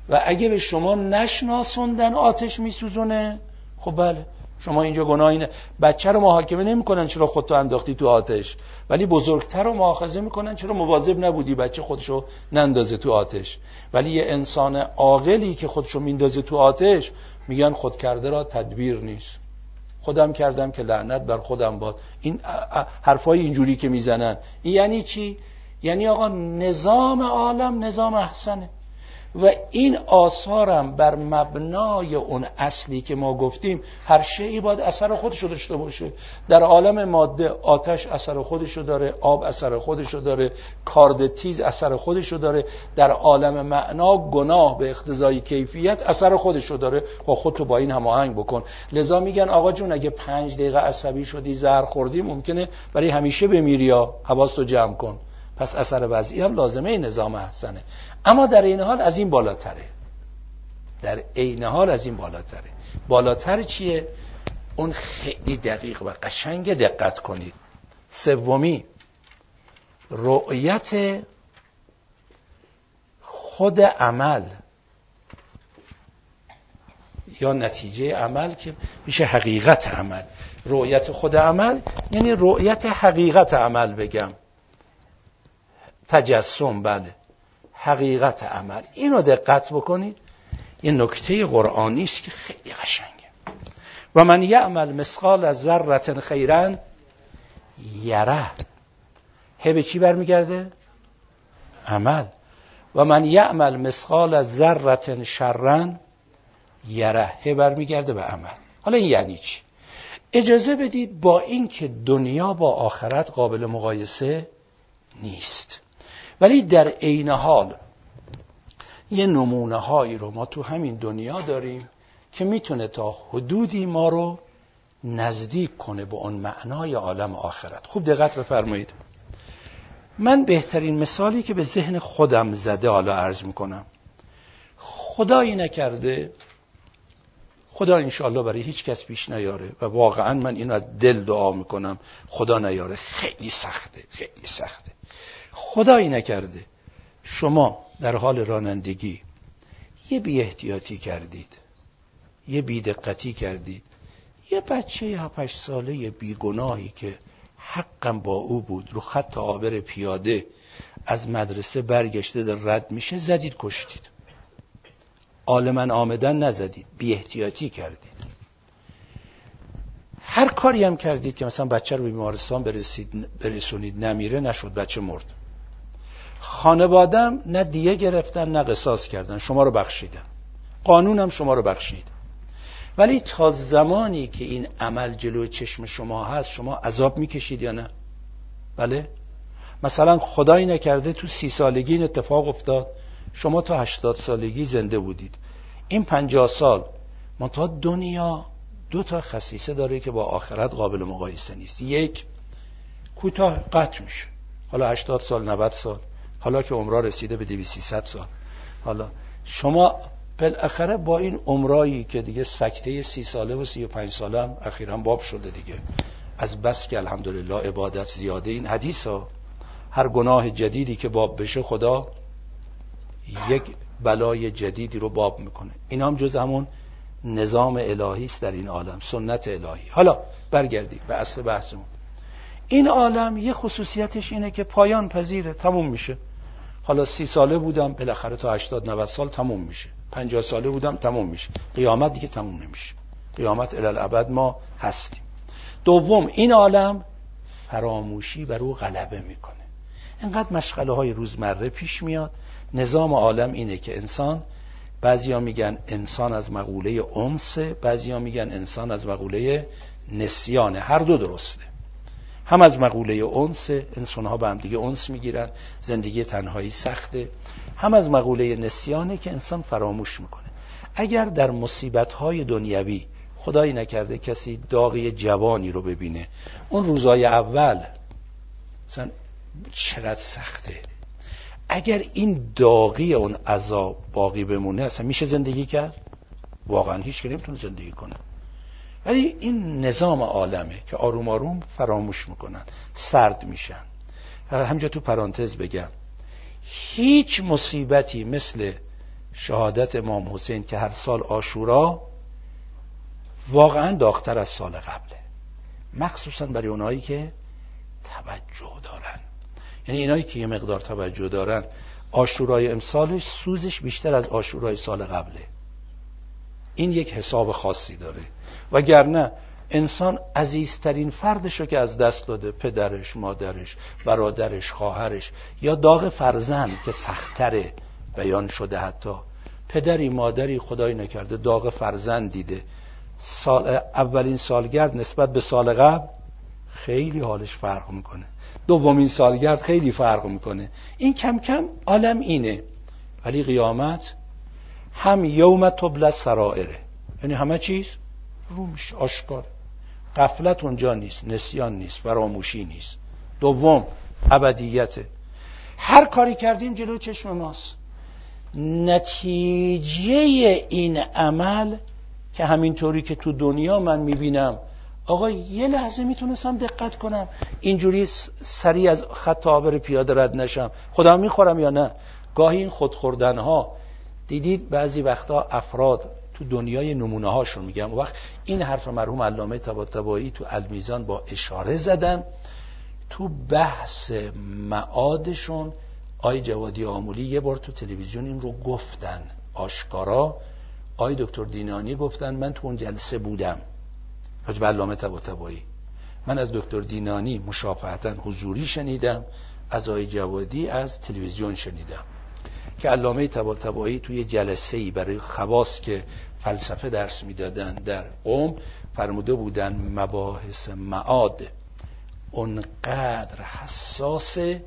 و اگه به شما نشناسوندن آتش میسوزونه خب بله. شما اینجا گناه اینه. بچه رو محاکمه نمی‌کنن چرا خودتو انداختی تو آتش. ولی بزرگتر رو مؤاخذه می‌کنن چرا مواظب نبودی بچه خودشو نندازه تو آتش. ولی یه انسان عاقلی که خودشو میندازه تو آتش میگن خود کرده را تدبیر نیست. خودم کردم که لعنت بر خودم باد. این حرفای اینجوری که می‌زنن. یعنی چی؟ یعنی آقا نظام عالم نظام احسنه. و این آثارم بر مبنای اون اصلی که ما گفتیم هر شیعی باید اثر خودشو داشته باشه. در عالم ماده آتش اثر خودشو داره آب اثر خودشو داره کارد تیز اثر خودشو داره. در عالم معنا گناه به اقتضای کیفیت اثر خودشو داره. و خب خودتو با این هماهنگ بکن. لذا میگن آقا جون اگه پنج دقیقه عصبی شدی زهر خوردی ممکنه برای همیشه بمیری یا حواستو جمع کن. پس اثر وضعی هم لازمه نظام احسنه. اما در این حال از این بالاتره. در عین حال از این بالاتره. بالاتر چیه؟ اون خیلی دقیق و قشنگ دقت کنید. سومی رؤیت خود عمل یا نتیجه عمل که میشه حقیقت عمل. رؤیت خود عمل یعنی رؤیت حقیقت عمل بگم. تجسم بله. حقیقت عمل. اینو دقت بکنید. یه نکته قرآنی است که خیلی قشنگه. و من یعمل مثقال از ذرت خیرن یره. هه به چی برمیگرده؟ عمل. و من یعمل مثقال از ذرت شرن یره. هه برمیگرده به عمل. حالا این یعنی چی؟ اجازه بدید با اینکه دنیا با آخرت قابل مقایسه نیست. ولی در عین حال یه نمونه هایی رو ما تو همین دنیا داریم که می‌تونه تا حدودی ما رو نزدیک کنه به اون معنای عالم آخرت. خوب دقت بفرمایید. من بهترین مثالی که به ذهن خودم زده حالا عرض می‌کنم. خدایی نکرده خدا انشاءالله برای هیچ کس پیش نیاره و واقعا من اینو از دل دعا می‌کنم خدا نیاره. خیلی سخته خیلی سخته. خدایی نکرده شما در حال رانندگی یه بی احتیاطی کردید. یه بیدقتی کردید. یه بچه هفتش ساله بیگناهی که حقم با او بود رو خط آبر پیاده از مدرسه برگشته در رد میشه زدید کشتید. عالما آمدن نزدید بی احتیاطی کردید. هر کاری هم کردید که مثلا بچه رو به بیمارستان برسید برسونید نمیره نشد بچه مرد. خانوادم نه دیه گرفتن نه قصاص کردن. شما رو بخشیدن قانونم شما رو بخشید. ولی تا زمانی که این عمل جلو چشم شما هست شما عذاب می‌کشید یا نه؟ بله؟ مثلا خدایی نکرده تو سی سالگی این اتفاق افتاد. شما تا هشتاد سالگی زنده بودید. این پنجاه سال منتها دنیا دو تا خصیصه داره که با آخرت قابل مقایسه نیست. یک کوتاه قطع میشه. حالا هشتاد سال 90 سال. حالا که عمرها رسیده به 200 سال. حالا شما بالاخره با این عمرایی که دیگه سکته سی ساله و سی و پنج ساله هم اخیرا باب شده دیگه. از بس که الحمدلله عبادت زیاده. این حدیث ها هر گناه جدیدی که باب بشه خدا یک بلای جدیدی رو باب می‌کنه. این هم جز همون نظام الهی است در این عالم سنت الهی. حالا برگردیم به اصل بحثمون. این عالم یه خصوصیتش اینه که پایان پذیره تموم میشه. حالا سی ساله بودم بالاخره تا 80 90 سال تموم میشه. 50 ساله بودم تموم میشه. قیامت دیگه تموم نمیشه. قیامت الالعبد ما هستیم. دوم این عالم فراموشی بر او غلبه می‌کنه. انقدر مشغله های روزمره پیش میاد. نظام عالم اینه که انسان بعضیا میگن انسان از مقوله انس بعضیا میگن انسان از مقوله نسیانه. هر دو درسته. هم از مقوله اونس انسان ها به هم دیگه اونس می‌گیرن زندگی تنهایی سخته. هم از مقوله نسیانه که انسان فراموش می‌کنه. اگر در مصیبت های دنیوی خدایی نکرده کسی داغی جوانی رو ببینه اون روزای اول مثلا چقدر سخته. اگر این داغی اون عذاب باقی بمونه اصلا میشه زندگی کرد؟ واقعا هیچ که نمی‌تونه زندگی کنه. ولی این نظام عالمه که آروم آروم فراموش می‌کنن سرد میشن. همجا تو پرانتز بگم. هیچ مصیبتی مثل شهادت امام حسین که هر سال آشورا واقعا داختر از سال قبله. مخصوصا برای اونایی که توجه دارن. یعنی اینایی که یه مقدار توجه دارن آشورای امسالش سوزش بیشتر از آشورای سال قبله. این یک حساب خاصی داره. وگرنه انسان عزیزترین فردش رو که از دست داده پدرش مادرش برادرش خواهرش یا داغ فرزند که سختره بیان شده حتی. پدری مادری خدای نکرده داغ فرزند دیده. سال اولین سالگرد نسبت به سال قبل خیلی حالش فرق می‌کنه. دومین سالگرد خیلی فرق می‌کنه. این کم کم عالم اینه. ولی قیامت هم یوم تبل سرائره. یعنی همه چیز روش آشکار. قفلت اونجا نیست نسیان نیست فراموشی نیست. دوم ابدیته هر کاری کردیم جلو چشم ماست. نتیجه این عمل که همینطوری که تو دنیا من می‌بینم. آقا یه لحظه می‌تونستم دقت کنم. اینجوری سریع از خط آبر پیاده رد نشم. خدا می‌خورم یا نه؟ گاهی این خودخوردن ها دیدید بعضی وقتا افراد تو دنیای نمونه هاشون میگم وقت این حرف مرحوم علامه طباطبایی تو المیزان با اشاره زدن. تو بحث معادشون آی جوادی آمولی یه بار تو تلویزیون این رو گفتن آشکارا. آی دکتر دینانی گفتن من تو اون جلسه بودم. حاج علامه طباطبایی. من از دکتر دینانی مشافهتا حضوری شنیدم از آقای جوادی از تلویزیون شنیدم. که علامه طباطبایی توی جلسه ای برای خواص که فلسفه درس می‌دادن در قوم فرموده بودن مباحث معاد اونقدر حساسه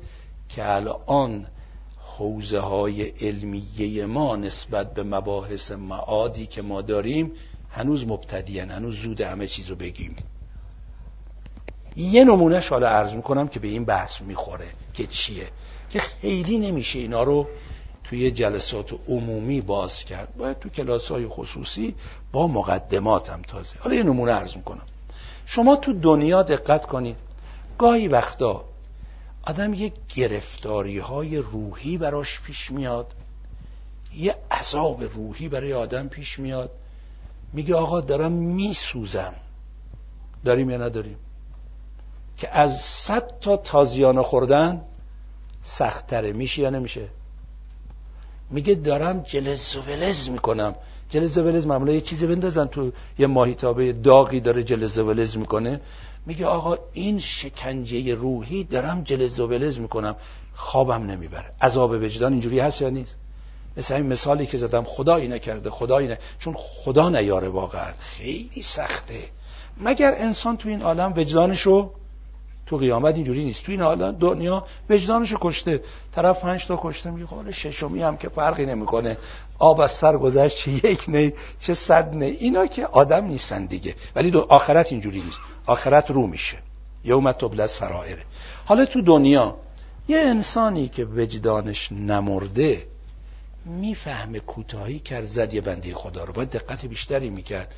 که الان حوزه های علمیه ما نسبت به مباحث معادی که ما داریم هنوز مبتدیان هنوز زود همه چیز رو بگیم. یه نمونه حالا عرض می‌کنم که به این بحث می‌خوره که چیه؟ که خیلی نمیشه اینا رو توی جلسات عمومی باز کرد. باید تو کلاس های خصوصی با مقدمات هم تازه. حالا یه نمونه عرض می‌کنم. شما تو دنیا دقت کنید. گاهی وقتا آدم یه گرفتاری های روحی براش پیش میاد. یه عذاب روحی برای آدم پیش میاد. میگه آقا دارم میسوزم. داریم یا نداریم؟ که از صد تا تازیانه خوردن سختتره. میشه یا نمیشه؟ میگه دارم جلز و ولز می‌کنم. جلز و ولز معمولا یه چیزی بندازن تو یه ماهیتابه داغی داره جلز و ولز می‌کنه. میگه آقا این شکنجه روحی دارم جلز و ولز می‌کنم. خوابم نمی‌بره. عذاب وجدان اینجوری هست یا نیست؟ مثل این مثالی که زدم خدایی نکرده خدایی نه. چون خدا نیاره واقعا. خیلی سخته. مگر انسان تو این عالم وجدانشو تو قیامت اینجوری نیست. تو این حالا دنیا وجدانشو کشته. طرف پنج تا کشته میگه خب ششمی هم که فرقی نمی‌کنه. آب از سر گذشت چه یک نه چه صد نه اینا که آدم نیستن دیگه. ولی دو آخرت اینجوری نیست. آخرت رو میشه. یوم تبل سرائره حالا تو دنیا یه انسانی که وجدانش نمرده می‌فهمه کوتاهی کرد زد یه بنده خدا رو. باید دقت بیشتری می‌کرد.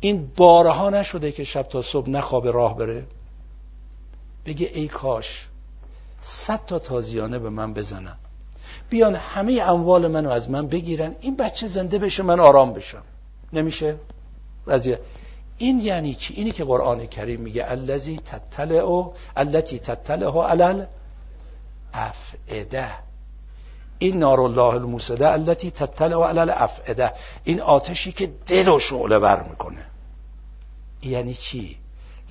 این بارها نشده که شب تا صبح نخواب راه بره. بگه ای کاش صد تا تازیانه به من بزنن. بیان همه اموال منو از من بگیرن. این بچه زنده بشه من آرام بشم. نمیشه؟ وضعیت این یعنی چی؟ اینی که قرآن کریم میگه الذی تطلع التي تطلع علل افعده این نار الله الموسده التي تطلع علل افعده این آتشی که دل و شعله بر می‌کنه. یعنی چی؟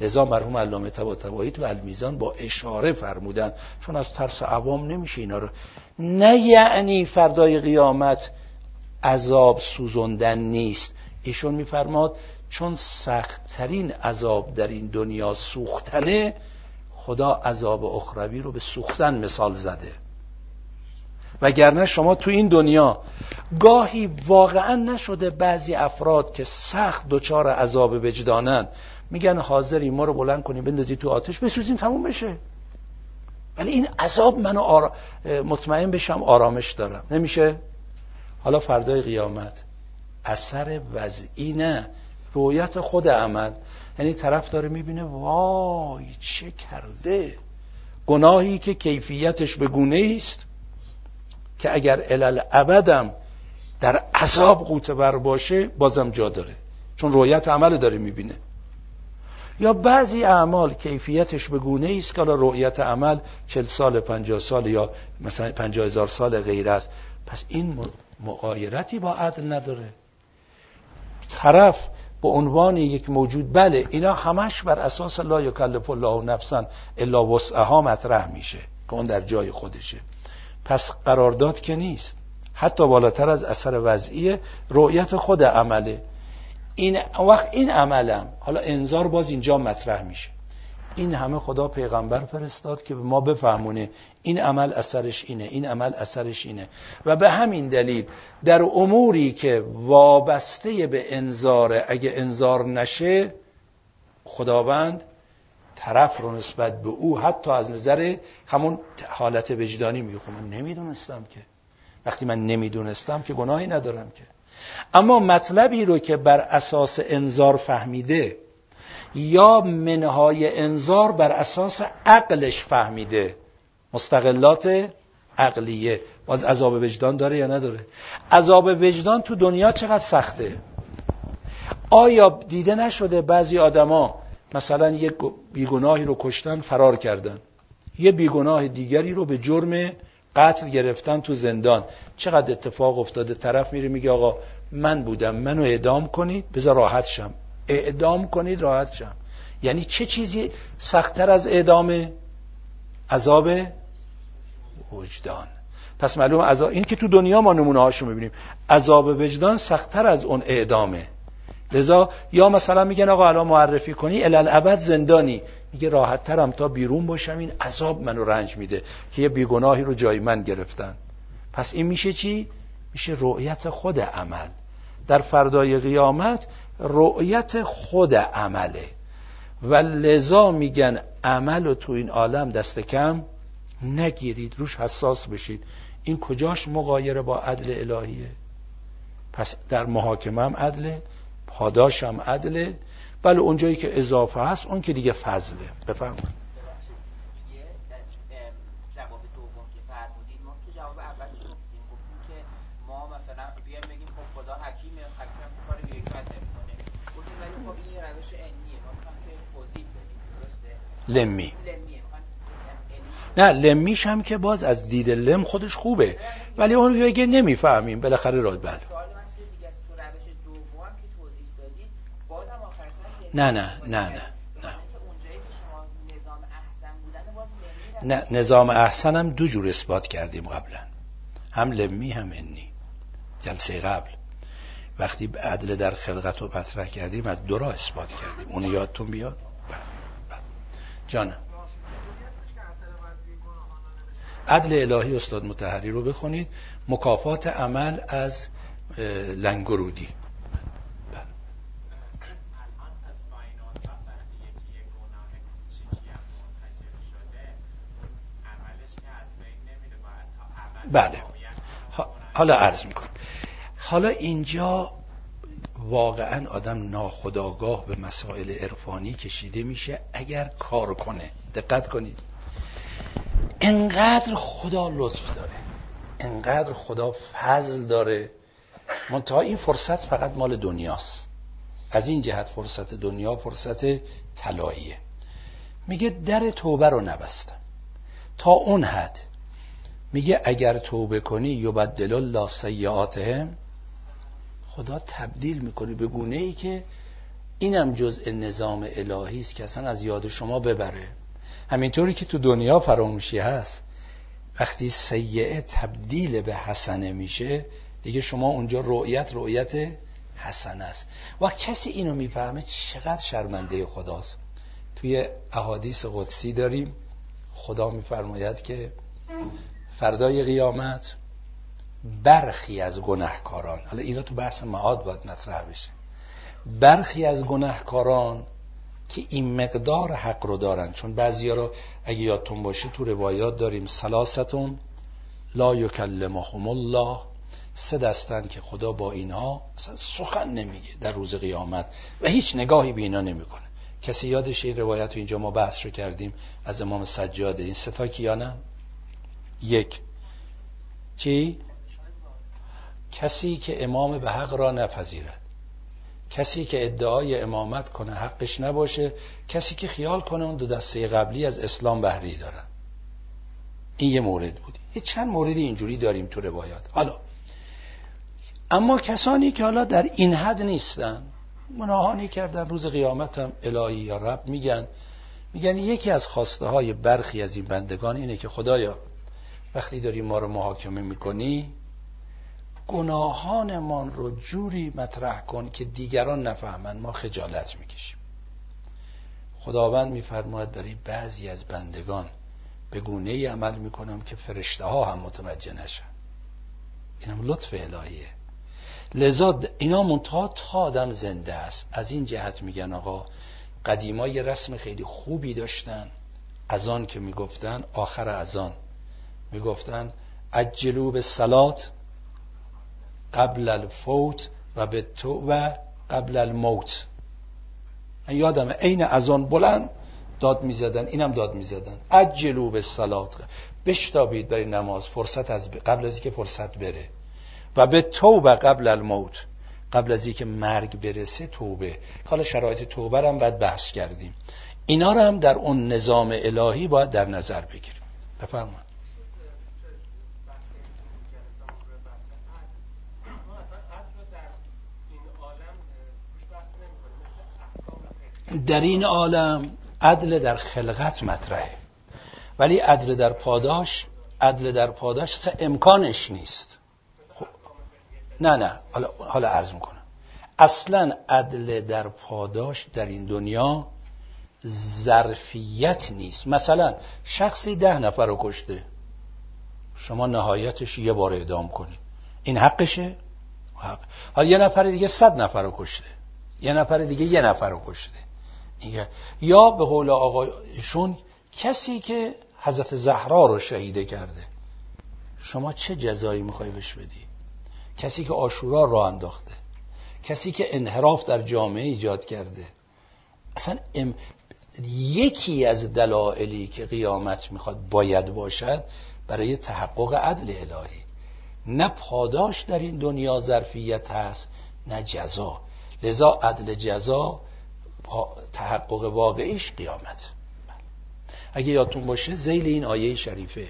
لذا مرحوم علامه طباطبایی تو المیزان با اشاره فرمودن چون از ترس عوام نمیشه اینا رو. نه یعنی فردای قیامت عذاب سوزندن نیست. ایشون میفرماد چون سختترین عذاب در این دنیا سوختنه خدا عذاب اخروی رو به سوختن مثال زده. وگرنه شما تو این دنیا گاهی واقعا نشده بعضی افراد که سخت دچار عذاب وجدانن میگن حاضری ما رو بلند کنیم بندازی تو آتش بسوزیم تموم بشه. ولی این عذاب منو آرا... مطمئن بشم آرامش دارم. نمیشه؟ حالا فردای قیامت. اثر وضعی نه. رویت خود عمل یعنی طرف داره می‌بینه وای چه کرده؟ گناهی که کیفیتش به گونه است که اگر علل ابدم در عذاب قوته بر باشه بازم جا داره. چون رویت عمل داره می‌بینه. یا بعضی اعمال کیفیتش به گونه است که رؤیت عمل چل سال پنجاه سال یا مثلا پنجاه هزار سال غیر است. پس این مقایرتی با عدل نداره. طرف به عنوان یک موجود بله اینا همش بر اساس لا یکلف الله نفسا الا وسعها مطرح میشه که اون در جای خودشه. پس قرارداد که نیست. حتی بالاتر از اثر وضعی رؤیت خود عمله. این وقت این عملم. حالا انذار باز اینجا مطرح میشه. این همه خدا پیغمبر فرستاد که ما بفهمونه این عمل اثرش اینه این عمل اثرش اینه. و به همین دلیل در اموری که وابسته به انذاره اگه انذار نشه خداوند طرف رو نسبت به او حتی از نظر همون حالت وجدانی میگه من نمی‌دونستم که. وقتی من نمی‌دونستم که گناهی ندارم که. اما مطلبی رو که بر اساس انذار فهمیده یا منهای انذار بر اساس عقلش فهمیده. مستقلات عقلیه. باز عذاب وجدان داره یا نداره؟ عذاب وجدان تو دنیا چقدر سخته؟ آیا دیده نشده بعضی آدما مثلا یک بیگناهی رو کشتن فرار کردن؟ یه بیگناه دیگری رو به جرم قتل گرفتن تو زندان. چقدر اتفاق افتاده؟ طرف میره میگه آقا من بودم منو اعدام کنید بذار راحت شم. اعدام کنید راحت شم. یعنی چه چیزی سختتر از اعدام عذاب وجدان؟ پس معلوم عذاب این که تو دنیا ما نمونه هاشو می‌بینیم. عذاب وجدان سختتر از اون اعدامه. لذا یا مثلا میگن آقا الان معرفی کنی الالعبد زندانی. میگه راحت ترم تا بیرون باشم این عذاب منو رنج میده که یه بیگناهی رو جای من گرفتن. پس این میشه چی؟ میشه رؤیت خود عمل. در فردای قیامت رؤیت خود عمله. و لذا میگن عمل تو این عالم دست کم نگیرید روش حساس بشید. این کجاش مقایره با عدل الهیه؟ پس در محاکمه هم عدله پاداش هم عدله. بله اونجایی که اضافه هست اون که دیگه فضله. بفرمایید. لمی. نه لمیش هم که باز از دید لم خودش خوبه. ولی اون بگه نمی‌فهمیم. بالاخره راد بله سوال من چیز دیگه است تو روش دوم که توضیح دادید بازم آخر سر نه نه نه نه نه. نظام احسن هم دو جور اثبات کردیم قبلا. هم لمی هم انی. جلسه قبل. وقتی عدل در خلقت رو مطرح کردیم از دو را اثبات کردیم. اون یادتون بیاد؟ بله بله. جانم. عدل الهی استاد متحری رو بخونید. مکافات عمل از لنگرودی بله. الان از پایین اتاق وقتی یکی یه گناه کوچیکی هم مرتکب شده اون عملش که از بین نمیره باید تا ابد بله. حالا عرض می‌کنم. حالا اینجا واقعا آدم ناخداگاه به مسائل عرفانی کشیده میشه اگر کار کنه. دقت کنید. انقدر خدا لطف داره. انقدر خدا فضل داره. منتها این فرصت فقط مال دنیاست. از این جهت فرصت دنیا فرصت طلاییه. میگه در توبه رو نبستم تا اون حد میگه اگر توبه کنی یبدل الله سیئاتهم خدا تبدیل می‌کنه به گونه ای که اینم جزء نظام الهی است که اصلا از یاد شما ببره. همینطوری که تو دنیا فراموشی هست. وقتی سیعه تبدیل به حسنه میشه دیگه شما اونجا رؤیت رؤیت حسن است. و کسی اینو می‌فهمه چقدر شرمنده خداست. توی احادیث قدسی داریم خدا میفرماید که فردای قیامت برخی از گناهکاران حالا اینا تو بحث معاد باید مطرح بشه. برخی از گناهکاران که این مقدار حق رو دارن چون بعضیا رو اگه یادتون باشه تو روایات داریم سلاستون لا یکلمهم الله سه دستن که خدا با اینها اصلا سخن نمیگه در روز قیامت و هیچ نگاهی به اینا نمی‌کنه. کسی یادش این روایت رو اینجا ما بحث رو کردیم از امام سجاده. این ستا کیانن؟ یک. چی؟ کسی که امام به حق را نپذیرد. کسی که ادعای امامت کنه حقش نباشه. کسی که خیال کنه اون دو دسته قبلی از اسلام بهری دارن. این یه مورد بود. یه چند مورد اینجوری داریم تو روایات. حالا اما کسانی که حالا در این حد نیستن مناهانی کردن روز قیامت هم الهی یا رب میگن. میگن یکی از خواسته های برخی از این بندگان اینه که خدایا وقتی داری ما رو محاکمه می‌کنی گناهانمان رو جوری مطرح کن که دیگران نفهمن ما خجالت می‌کشیم. خداوند میفرماید برای بعضی از بندگان به گونه ای عمل می‌کنم که فرشته ها هم متوجه نشن. اینم لطف الهیه. لذا اینا منتها تا آدم زنده است. از این جهت میگن آقا قدیما یه رسم خیلی خوبی داشتن. از آن که می‌گفتن آخر از آن. می‌گفتن عجلو به سلات قبل الفوت و به تو و قبل الموت. من یادم عین از آن بلند داد می‌زدن اینم داد می‌زدن. عجلو به سلات بشتابید برای نماز فرصت از قبل از اینکه فرصت بره. و به توبه قبل الموت. قبل از اینکه مرگ برسه توبه. حالا شرایط توبه رو هم باید بحث کردیم. اینا رو هم در اون نظام الهی باید در نظر بگیریم. بفرمایید بحث این جلسه ما روی بحث عدل. ما اصلا عدل رو در این عالم اه، روش بحث نمی‌کنیم. مثل در این عالم عدل در خلقت مطرحه. ولی عدل در پاداش عدل در پاداش اصلا امکانش نیست. خب. نه نه حالا حالا عرض می‌کنم. اصلا عدل در پاداش در این دنیا ظرفیت نیست. مثلا شخصی ده نفر رو کشته. شما نهایتش یه بار اعدام کنید این حقشه؟ حق. حالا یه نفر دیگه صد نفر رو کشته. یه نفر دیگه یه نفر رو کشته. یا به قول آقایشون کسی که حضرت زهرا رو شهیده کرده. شما چه جزایی می‌خوای بهش بدی؟ کسی که آشورا را انداخته. کسی که انحراف در جامعه ایجاد کرده. اصلا ام... یکی از دلایلی که قیامت می‌خواد باید باشد برای تحقق عدل الهی. نه پاداش در این دنیا ظرفیت هست نه جزا. لذا عدل جزا تحقق واقعیش قیامت. اگه یادتون باشه زیل این آیه شریفه.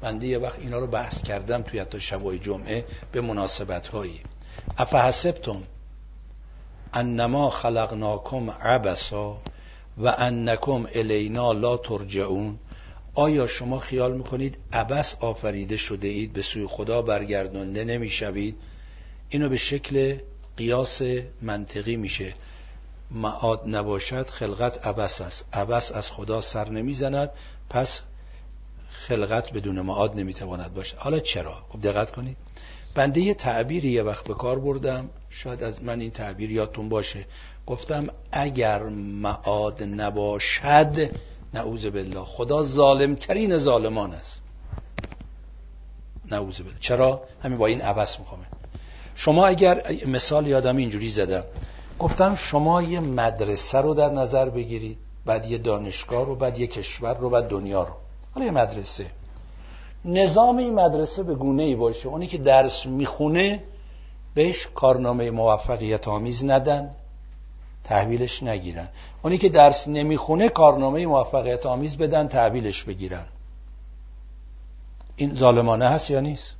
بنده یه وقت اینا رو بحث کردم توی حتی شبای جمعه به مناسبت هایی افحسبتم انما خلقناکم عبسا و انکم الینا لا ترجعون. آیا شما خیال می‌کنید عبس آفریده شده اید به سوی خدا برگردانده نمی‌شوید؟ اینو به شکل قیاس منطقی میشه. معاد نباشد خلقت عبس است. عبس از خدا سر نمی‌زند پس خلقت بدون معاد نمی‌تواند باشد. حالا چرا؟ خب دقت کنید. بنده یه تعبیری یه وقت به کار بردم. شاید از من این تعبیر یادتون باشه. گفتم اگر معاد نباشد نعوذ بالله خدا ظالمترین ظالمان است. نعوذ بالله. چرا؟ همین با این عبس میخوامه. شما اگر مثال یادم اینجوری زدم. گفتم شما یه مدرسه رو در نظر بگیرید بعد یه دانشگاه رو بعد یه کشور رو بعد دنیا رو. حالا یه مدرسه. نظام این مدرسه به گونه ای باشه. اونی که درس می‌خونه بهش کارنامه موفقیت آمیز ندن تحویلش نگیرن. اونی که درس نمی‌خونه کارنامه موفقیت آمیز بدن تحویلش بگیرن. این ظالمانه هست یا نیست؟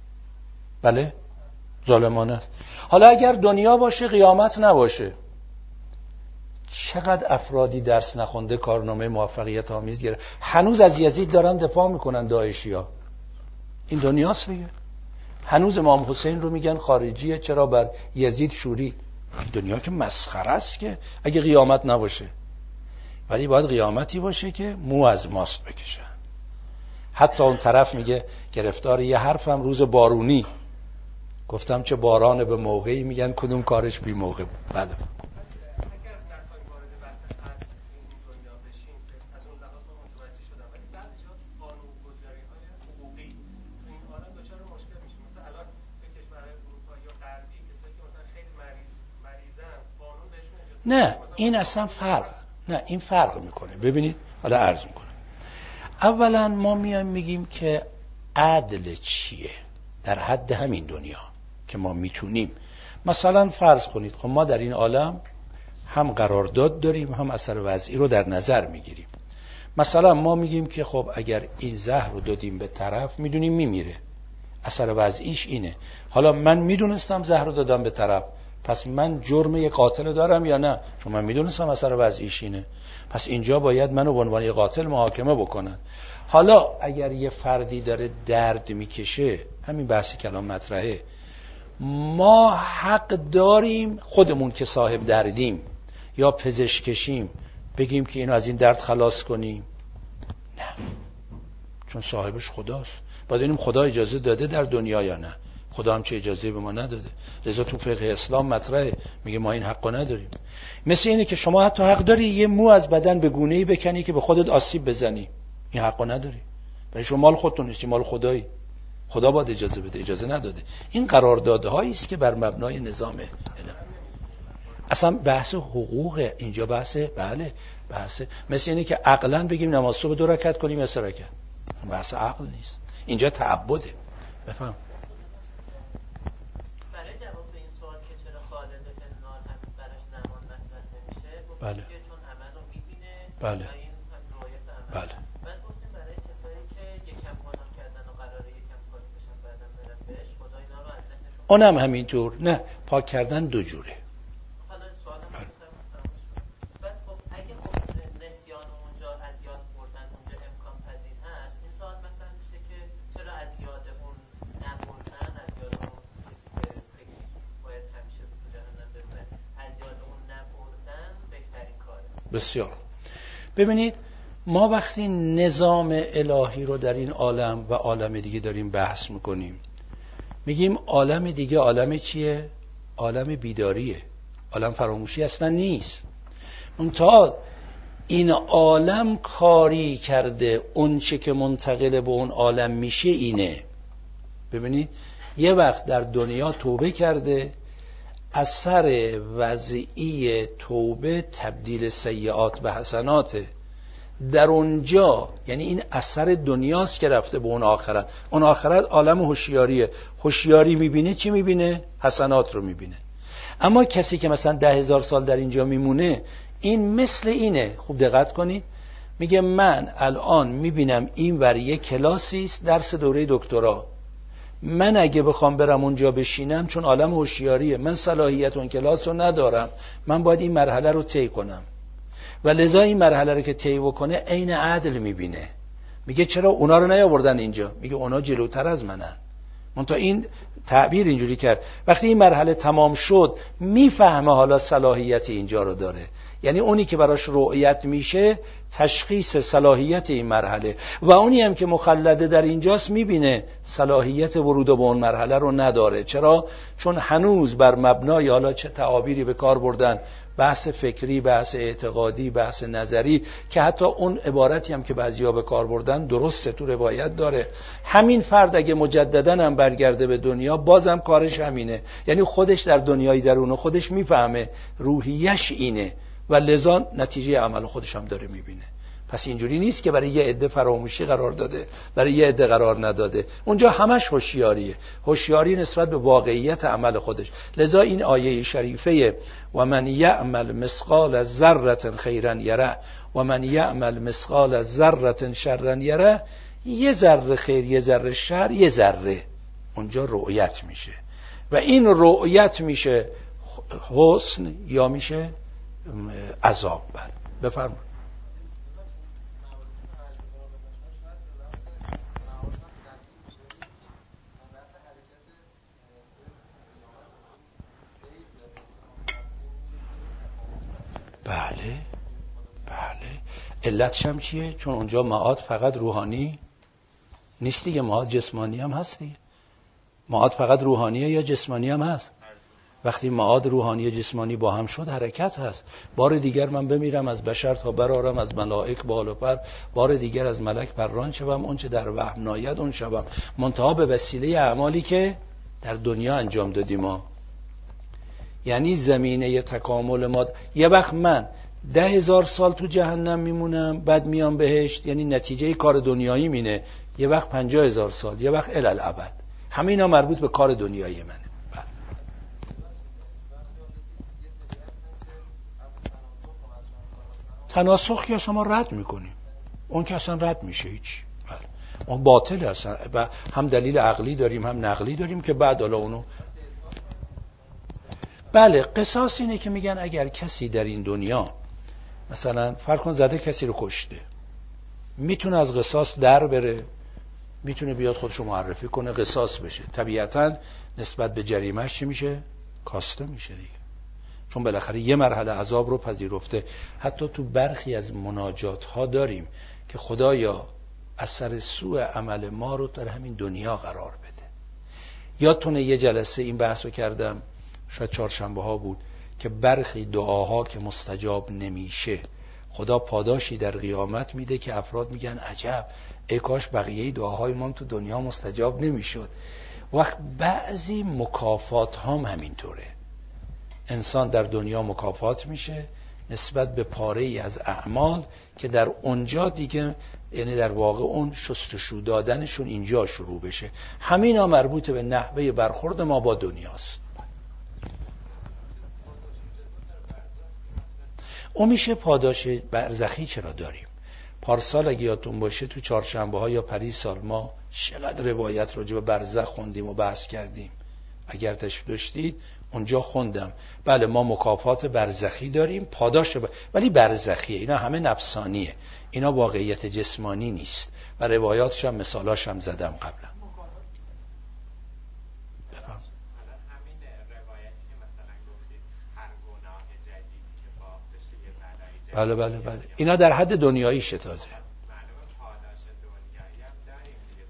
بله؟ ظالمانه است حالا اگر دنیا باشه قیامت نباشه. چقدر افرادی درس نخونده کارنامه موفقیت آمیز گیره هنوز از یزید دارن دفاع می‌کنن داعشی این دنیاست دیگه. هنوز امام حسین رو میگن خارجیه. چرا؟ بر یزید شوری. دنیا که مسخره است که اگه قیامت نباشه. ولی باید قیامتی باشه که مو از ماست بکشن. حتی اون طرف میگه گرفتار یه حرفم روز بارونی. گفتم چه باران به موقعی میگن کدوم کارش بی موقع بود. بله. نه این اصلا فرق نه این فرق می‌کنه. ببینید حالا عرض می‌کنه اولا ما میایم میگیم که عدل چیه؟ در حد همین دنیا که ما می‌تونیم. مثلا فرض کنید خب ما در این عالم هم قرارداد داریم هم اثر وضعی رو در نظر می‌گیریم. مثلا ما میگیم که خب اگر این زهر رو دادیم به طرف می‌دونیم میمیره. اثر وضعیش اینه. حالا من می‌دونستم زهر رو دادم به طرف. پس من جرم یه قاتل دارم یا نه؟ چون من می‌دونستم اثر وضعیش اینه پس اینجا باید منو به عنوان یه قاتل محاکمه بکنن. حالا اگر یه فردی داره درد می‌کشه همین بحثی کلام مطرحه. ما حق داریم خودمون که صاحب دردیم یا پزشکشیم بگیم که اینو از این درد خلاص کنیم. نه. چون صاحبش خداست. باید خدا اجازه داده در دنیا یا نه. خدا هم چه اجازه به ما نداده. لذا تو فقه اسلام مطرحه. میگه ما این حقو نداریم. مثل اینه که شما حتی حق داری یه مو از بدن به گونه ای بکنی که به خودت آسیب بزنی. این حقو نداری. برای شما مال خودتون نیستی مال خدایی. خدا باید اجازه بده. اجازه نداده. این قراردادهایی است که بر مبنای نظام علم. اصلا بحث حقوق اینجا بحث بله بحث. مثل اینه که عقلا بگیم نماز صبح دو رکعت کنیم یا سه رکعت. بحث عقل نیست. اینجا تعبده. بفهم. بله. بله. بله. اونم همینطور نه پاک کردن دو جوره. بسیار. ببینید ما وقتی نظام الهی رو در این عالم و عالم دیگه داریم بحث می‌کنیم میگیم عالم دیگه عالم چیه؟ عالم بیداریه. عالم فراموشی اصلا نیست. تا این عالم کاری کرده اون چه که منتقل به اون عالم میشه اینه. ببینید یه وقت در دنیا توبه کرده اثر وضعی توبه تبدیل سیعات به حسناته. در اونجا یعنی این اثر دنیاست که رفته به اون آخرت. اون آخرت عالم هوشیاریه. هوشیاری می‌بینه چی می‌بینه؟ حسنات رو می‌بینه. اما کسی که مثلا ده هزار سال در اینجا میمونه این مثل اینه. خوب دقت کنید. میگه من الان می‌بینم این ور یه کلاسی است درس دوره دکترا. من اگه بخوام برم اونجا بشینم چون عالم هوشیاریه. من صلاحیت اون کلاس رو ندارم. من باید این مرحله رو طی کنم. و لذا این مرحله رو که طی بکنه عین عدل می‌بینه. میگه چرا اونا رو نیاوردن اینجا؟ میگه اونا جلوتر از منن. منتها این تعبیر اینجوری کرد. وقتی این مرحله تمام شد می‌فهمه حالا صلاحیت اینجا رو داره. یعنی اونی که براش رؤیت میشه تشخیص صلاحیت این مرحله. و اونی هم که مخلده در اینجاست می‌بینه صلاحیت ورود به اون مرحله رو نداره. چرا؟ چون هنوز بر مبنای حالا چه تعابیری به کار بردن بحث فکری بحث اعتقادی بحث نظری که حتی اون عبارتی هم که بعضیا به کار بردن درسته تو روایت داره. همین فرد اگه مجددا هم برگرده به دنیا بازم کارش همینه. یعنی خودش در دنیای درون خودش می‌فهمه روحیش اینه. و لذا نتیجه عمل خودش هم داره می‌بینه. پس اینجوری نیست که برای یه عده فراموشی قرار داده برای یه عده قرار نداده. اونجا همش هوشیاریه. هوشیاری نسبت به واقعیت عمل خودش. لذا این آیه شریفه و من یعمل مسقال ذره خیرا یره و من یعمل مسقال ذره شرا یره یه ذره خیر یه ذره شر یه ذره. اونجا رؤیت میشه. و این رؤیت میشه حسن یا میشه عذاب بر. بفرمایید. بله بله. علتش هم چیه؟ چون اونجا معاد فقط روحانی نیست دیگه معاد جسمانی هم هست دیگه. معاد فقط روحانیه یا جسمانی هم هست؟ وقتی معاد روحانی جسمانی با هم شد حرکت هست. بار دیگر من بمیرم از بشر تا برارم از ملائک بال و پر. بار دیگر از ملک پران شوم اون چه در وهم ناید اون شوم. منتها به وسیله اعمالی که در دنیا انجام دادیم ما. یعنی زمینه تکامل ما. یه وقت من ده هزار سال تو جهنم میمونم بعد میام بهشت. یعنی نتیجه کار دنیایی مینه. یه وقت پنجاه هزار سال یه وقت الالعبد همه اینا مربوط به کار دنیایی منه تناسخ که اصلا ما رد می‌کنیم. اون که اصلا رد میشه هیچ. بله. اون باطل اصلا. و هم دلیل عقلی داریم هم نقلی داریم که بعد حالا اونو بله قصاص اینه که میگن اگر کسی در این دنیا مثلا فرق زده کسی رو کشته. می‌تونه از قصاص در بره. می‌تونه بیاد خودش رو معرفی کنه قصاص بشه. طبیعتا نسبت به جریمش چی میشه؟ کاسته میشه دیگه. چون بالاخره یه مرحله عذاب رو پذیرفته. حتی تو برخی از مناجات ها داریم که خدایا اثر سوء عمل ما رو در همین دنیا قرار بده. یادتونه یه جلسه این بحث رو کردم شاید چهارشنبه ها بود که برخی دعاها که مستجاب نمیشه. خدا پاداشی در قیامت میده که افراد میگن عجب ای کاش بقیه دعاهای ما تو دنیا مستجاب نمی‌شد. وقت بعضی مکافات هم همینطوره. انسان در دنیا مکافات میشه نسبت به پاره ای از اعمال که در اونجا دیگه یعنی در واقع اون شستشو دادنشون اینجا شروع بشه. همینا مربوط به نحوه برخورد ما با دنیاست. اون میشه پاداش برزخی چرا داریم؟ پارسال اگه یادتون باشه تو چهارشنبه ها یا پری سال ما چقدر روایت راجع به برزخ خوندیم و بحث کردیم. اگر تشریف داشتید اونجا خوندم. بله ما مکافات برزخی داریم پاداش ب... ولی برزخیه. اینا همه نفسانیه. اینا واقعیت جسمانی نیست. و روایاتش هم مثالاش هم زدم قبلا. بله بله بله. اینا در حد دنیایی دیگه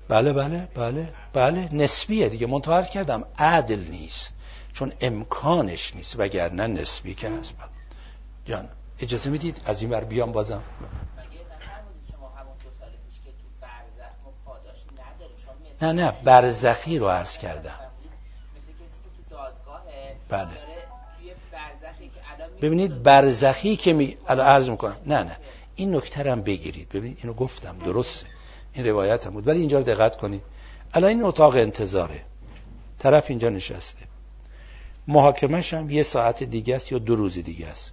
بله بله بله بله. نسبیه دیگه. منتها عرض کردم عدل نیست. چون امکانش نیست وگرنه نسبی که هست. جان اجازه می‌دید از این ور بیام بازم؟ نه نه برزخی رو عرض کردم. بله. ببینید برزخی که می الان عرض می‌کنم. نه نه. این نکته بگیرید. ببینید اینو گفتم درسته. این روایت هم بود. ولی اینجا رو دقت کنید. الان این اتاق انتظاره. طرف اینجا نشسته. محاکمش هم یه ساعت دیگه است یا دو روز دیگه است.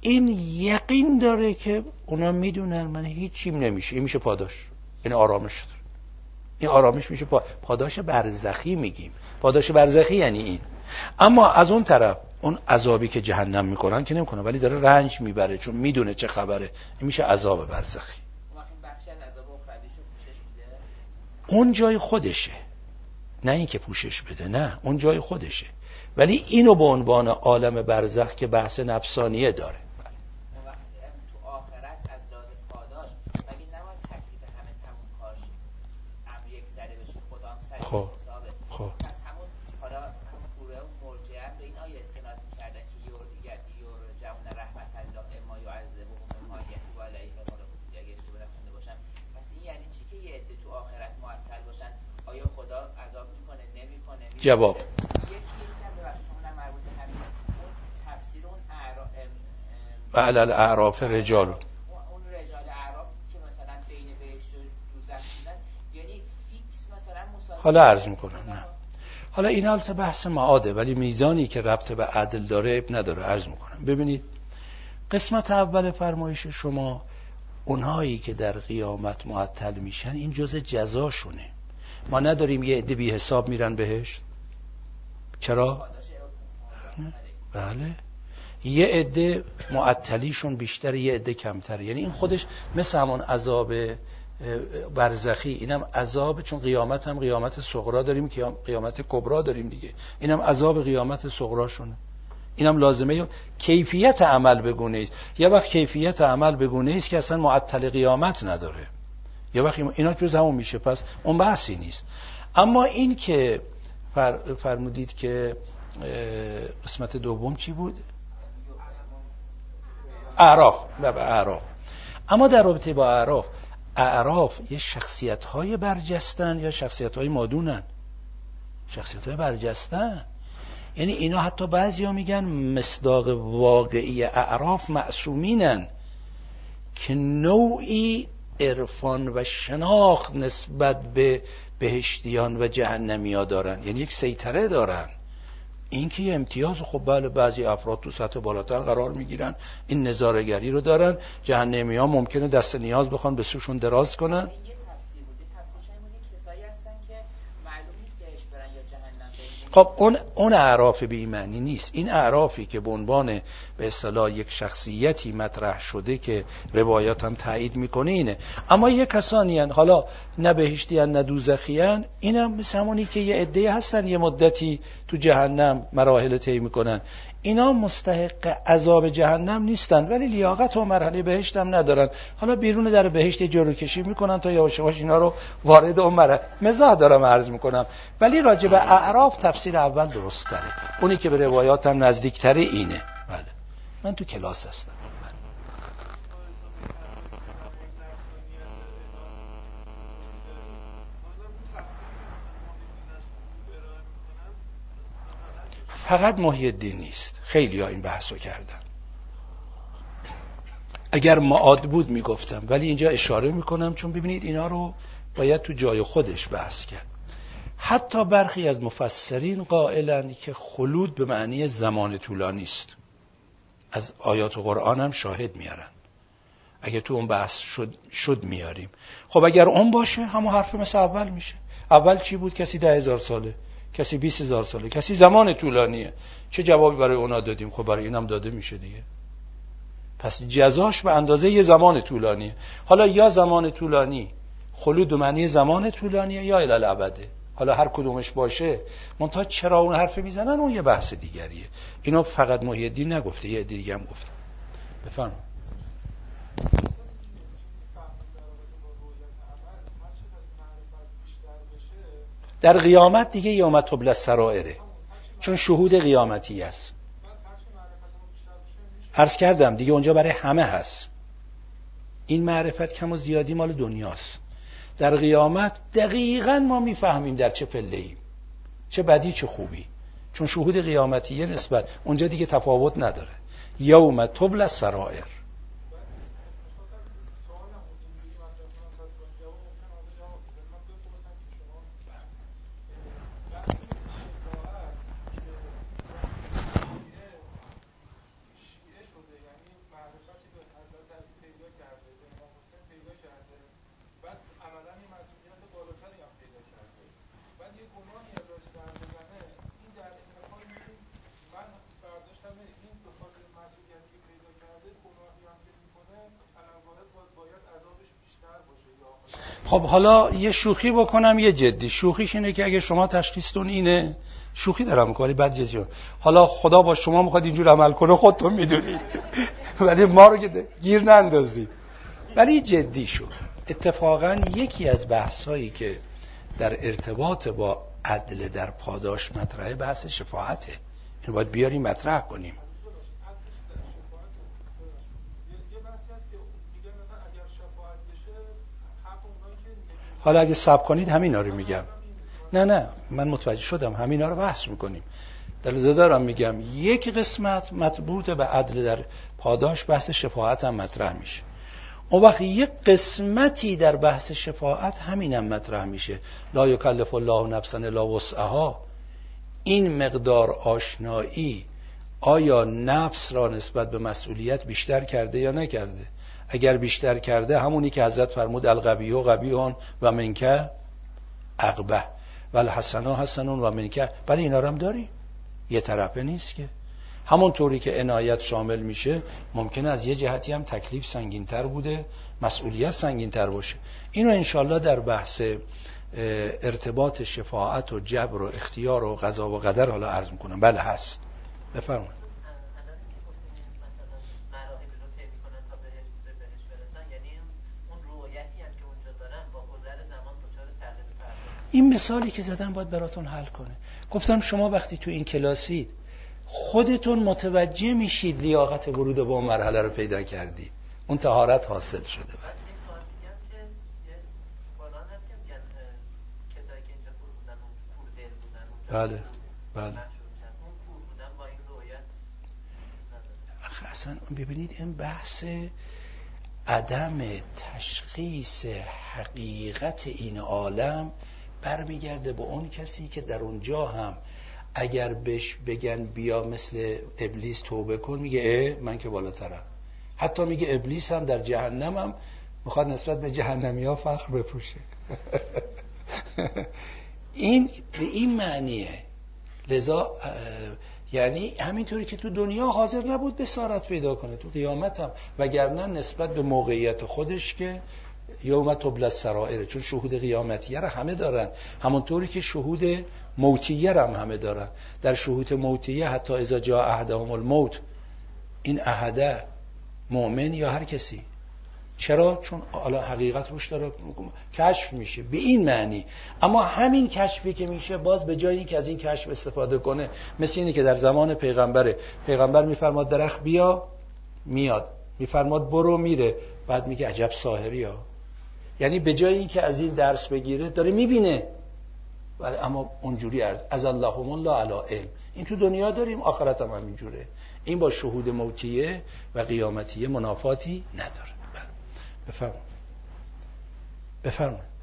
این یقین داره که اونا می‌دونن من هیچیم نمیشه. این میشه پاداش. این آرامش داره. این آرامش میشه پا... پاداش برزخی میگیم. پاداش برزخی یعنی این. اما از اون طرف اون عذابی که جهنم می‌کنن که نمی‌کنه ولی داره رنج می‌بره چون می‌دونه چه خبره. این میشه عذاب برزخی. اون جای خودشه. نه اینکه پوشش بده نه. اون جای خودشه. ولی اینو به عنوان عالم برزخ که بحث نفسانیه داره خب. خب یعنی جواب. یکی یکم ببخشید چون اونم مربوط به همینه اون تفسیر اون اعرا ام- ام- و علل اعراف رجال اون اون رجال اعراف که مثلا بین بهشت و دوزخ بودن یعنی فیکس مثلا مساوی حالا عرض می‌کنم نه. حالا این البته بحث معاده ولی میزانی که ربط به عدل داره اب نداره. عرض می‌کنم. ببینید قسمت اول فرمایش شما اونهایی که در قیامت معطل میشن این جز جزاشونه. ما نداریم یه عده بی حساب میرن بهشت. چرا؟ بله. یه عده معطلیشون بیشتر یه عده کمتره. یعنی این خودش مثل همون عذاب برزخی اینم عذاب چون قیامت هم قیامت صغرا داریم که قیامت کبرا داریم دیگه. اینم عذاب قیامت صغراشونه. اینم لازمه کیفیت عمل بگونه است یه وقت کیفیت عمل بگونه است که اصلا معطل قیامت نداره. یه وقت اینا جز همون میشه. پس اون بحثی نیست. اما این که فر فرمودید که قسمت دوم چی بود؟ اعراف نه به اعراف. اما در رابطه با اعراف اعراف یه شخصیت های برجستن یا شخصیت های مادونن. شخصیت های برجستن. یعنی اینا حتی بعضی ها میگن مصداق واقعی اعراف معصومینن که نوعی عرفان و شناخت نسبت به بهشتیان و جهنمیا دارن. یعنی یک سیطره دارن. این که یه امتیاز خب بله بعضی افراد تو سطح بالاتر قرار می‌گیرن. این نظارگری رو دارن. جهنمی ها ممکنه دست نیاز بخوان به سوشون دراز کنن این یه تفسیر بوده تفسیرش این بوده کسایی هستن که معلوم نیست بهش برن یا جهنم برن خب اون اون اعراف بی معنی نیست این اعرافی که به عنوان به اصطلاح یک شخصیتی مطرح شده که روایات هم تایید می‌کنه اینه اما یه کسانی هن. حالا نه بهشتی هن، نه دوزخی هن. این هم مثل همونی که یه عده هستن یه مدتی تو جهنم مراحل طی می‌کنن اینا مستحق عذاب جهنم نیستن ولی لیاقت و مرحله بهشت هم ندارن. حالا بیرون در بهشت جلو کشی می‌کنن تا یواش یواش اینا رو وارد اون مرحله مزاح دارم عرض می‌کنم. ولی راجع به اعراف تفسیر اول درست تره. اونی که به هم نزدیکتره اینه. بله. من تو کلاس هستم. فقط محی الدین نیست. خیلی این بحث رو کردن. اگر معاد بود می‌گفتم ولی اینجا اشاره می‌کنم چون ببینید اینا رو باید تو جای خودش بحث کرد. حتی برخی از مفسرین قائلن که خلود به معنی زمان طولانی است از آیات قرآن هم شاهد میارن. اگه تو اون بحث شد, شد میاریم. خب اگر اون باشه همون حرف مثل اول میشه. اول چی بود؟ کسی ده هزار ساله. کسی بیست هزار ساله کسی زمان طولانیه. چه جوابی برای اونا دادیم؟ خب برای اینم داده میشه دیگه. پس جزاش به اندازه یه زمان طولانیه. حالا یا زمان طولانی خلود به معنی زمان طولانیه یا الالعبده حالا هر کدومش باشه منتها چرا اون حرف می‌زنن اون یه بحث دیگریه. اینو فقط محی الدین نگفته یه دیگه هم گفته بفرمایید. در قیامت دیگه یوم تبل سرائره. چون شهود قیامتی است. عرض کردم دیگه اونجا برای همه هست. این معرفت کم و زیادی مال دنیاست. در قیامت دقیقا ما می‌فهمیم در چه پله ایم. چه بدی چه خوبی. چون شهود قیامتیه نسبت اونجا دیگه تفاوت نداره. یوم تبل سرائر. خب حالا یه شوخی بکنم یه جدی. شوخیش اینه که اگه شما تشخیصتون اینه شوخی دارم می‌کنم بعد جزی حالا خدا با شما می‌خواد اینجور عمل کنه خودتون می‌دونید ولی ما رو که گیر نندازید ولی جدی شد اتفاقا یکی از بحثایی که در ارتباط با عدل در پاداش مطرحه بحث شفاعته. این باید بیاریم مطرح کنیم. حالا اگه سب کنید همین رو میگم. نه نه من متوجه شدم. همین رو بحث می‌کنیم. در دارم میگم یک قسمت مطبوط به عدل در پاداش بحث شفاعت هم مطرح میشه. اون وقت یک قسمتی در بحث شفاعت همینم مطرح میشه. لا یکلف الله نفسا الا وسعها. این مقدار آشنایی آیا نفس را نسبت به مسئولیت بیشتر کرده یا نکرده؟ اگر بیشتر کرده همونی که حضرت فرمود القبیه و قبیهان و منکه اقبه. و الحسنا حسنون و منکه. ولی اینا هم داری؟ یه طرفه نیست که. همون طوری که عنایت شامل میشه ممکنه از یه جهتی هم تکلیف سنگینتر بوده مسئولیت سنگینتر باشه. اینو انشالله در بحث ارتباط شفاعت و جبر و اختیار و قضا و قدر حالا عرض می‌کنم. بله هست. بفرمایید. این مثالی که زدم باید براتون حل کنه. گفتم شما وقتی تو این کلاسید خودتون متوجه میشید لیاقت ورود با مرحله رو پیدا کردید. اون تهارت حاصل شده. بعد بله بله. اصلا ببینید این بحث عدم تشخیص حقیقت این عالم برمیگرده به اون کسی که در اونجا هم اگر بهش بگن بیا مثل ابلیس توبه کن میگه اه من که بالاترم. حتی میگه ابلیس هم در جهنم هم می‌خواد نسبت به جهنمی ها فخر بپوشه. این به این معنیه. لذا یعنی همینطوری که تو دنیا حاضر نبود به سارت پیدا کنه تو قیامت هم وگرنه نسبت به موقعیت خودش که یوم تبل سرائره چون شهود قیامتیه را همه دارن. همونطوری که شهود موتیه را هم همه دارن. در شهود موتیه حتی اذا جا احدهم الموت این احده مؤمن یا هر کسی. چرا؟ چون حالا حقیقت روش داره کشف میشه به این معنی. اما همین کشفی که میشه باز به جایی که از این کشف استفاده کنه مثل اینه که در زمان پیغمبره پیغمبر میفرماد درخت بیا میاد. میفرماد برو میره. بعد میگه عجب ساهری ها. یعنی به جای اینکه از این درس بگیره داره می‌بینه. ولی اما اونجوری از اللهم الله علی علم. این تو دنیا داریم آخرت هم همینجوره این با شهود موتیه و قیامتیه منافاتی نداره. بله. بفرمایید. بفرمایید.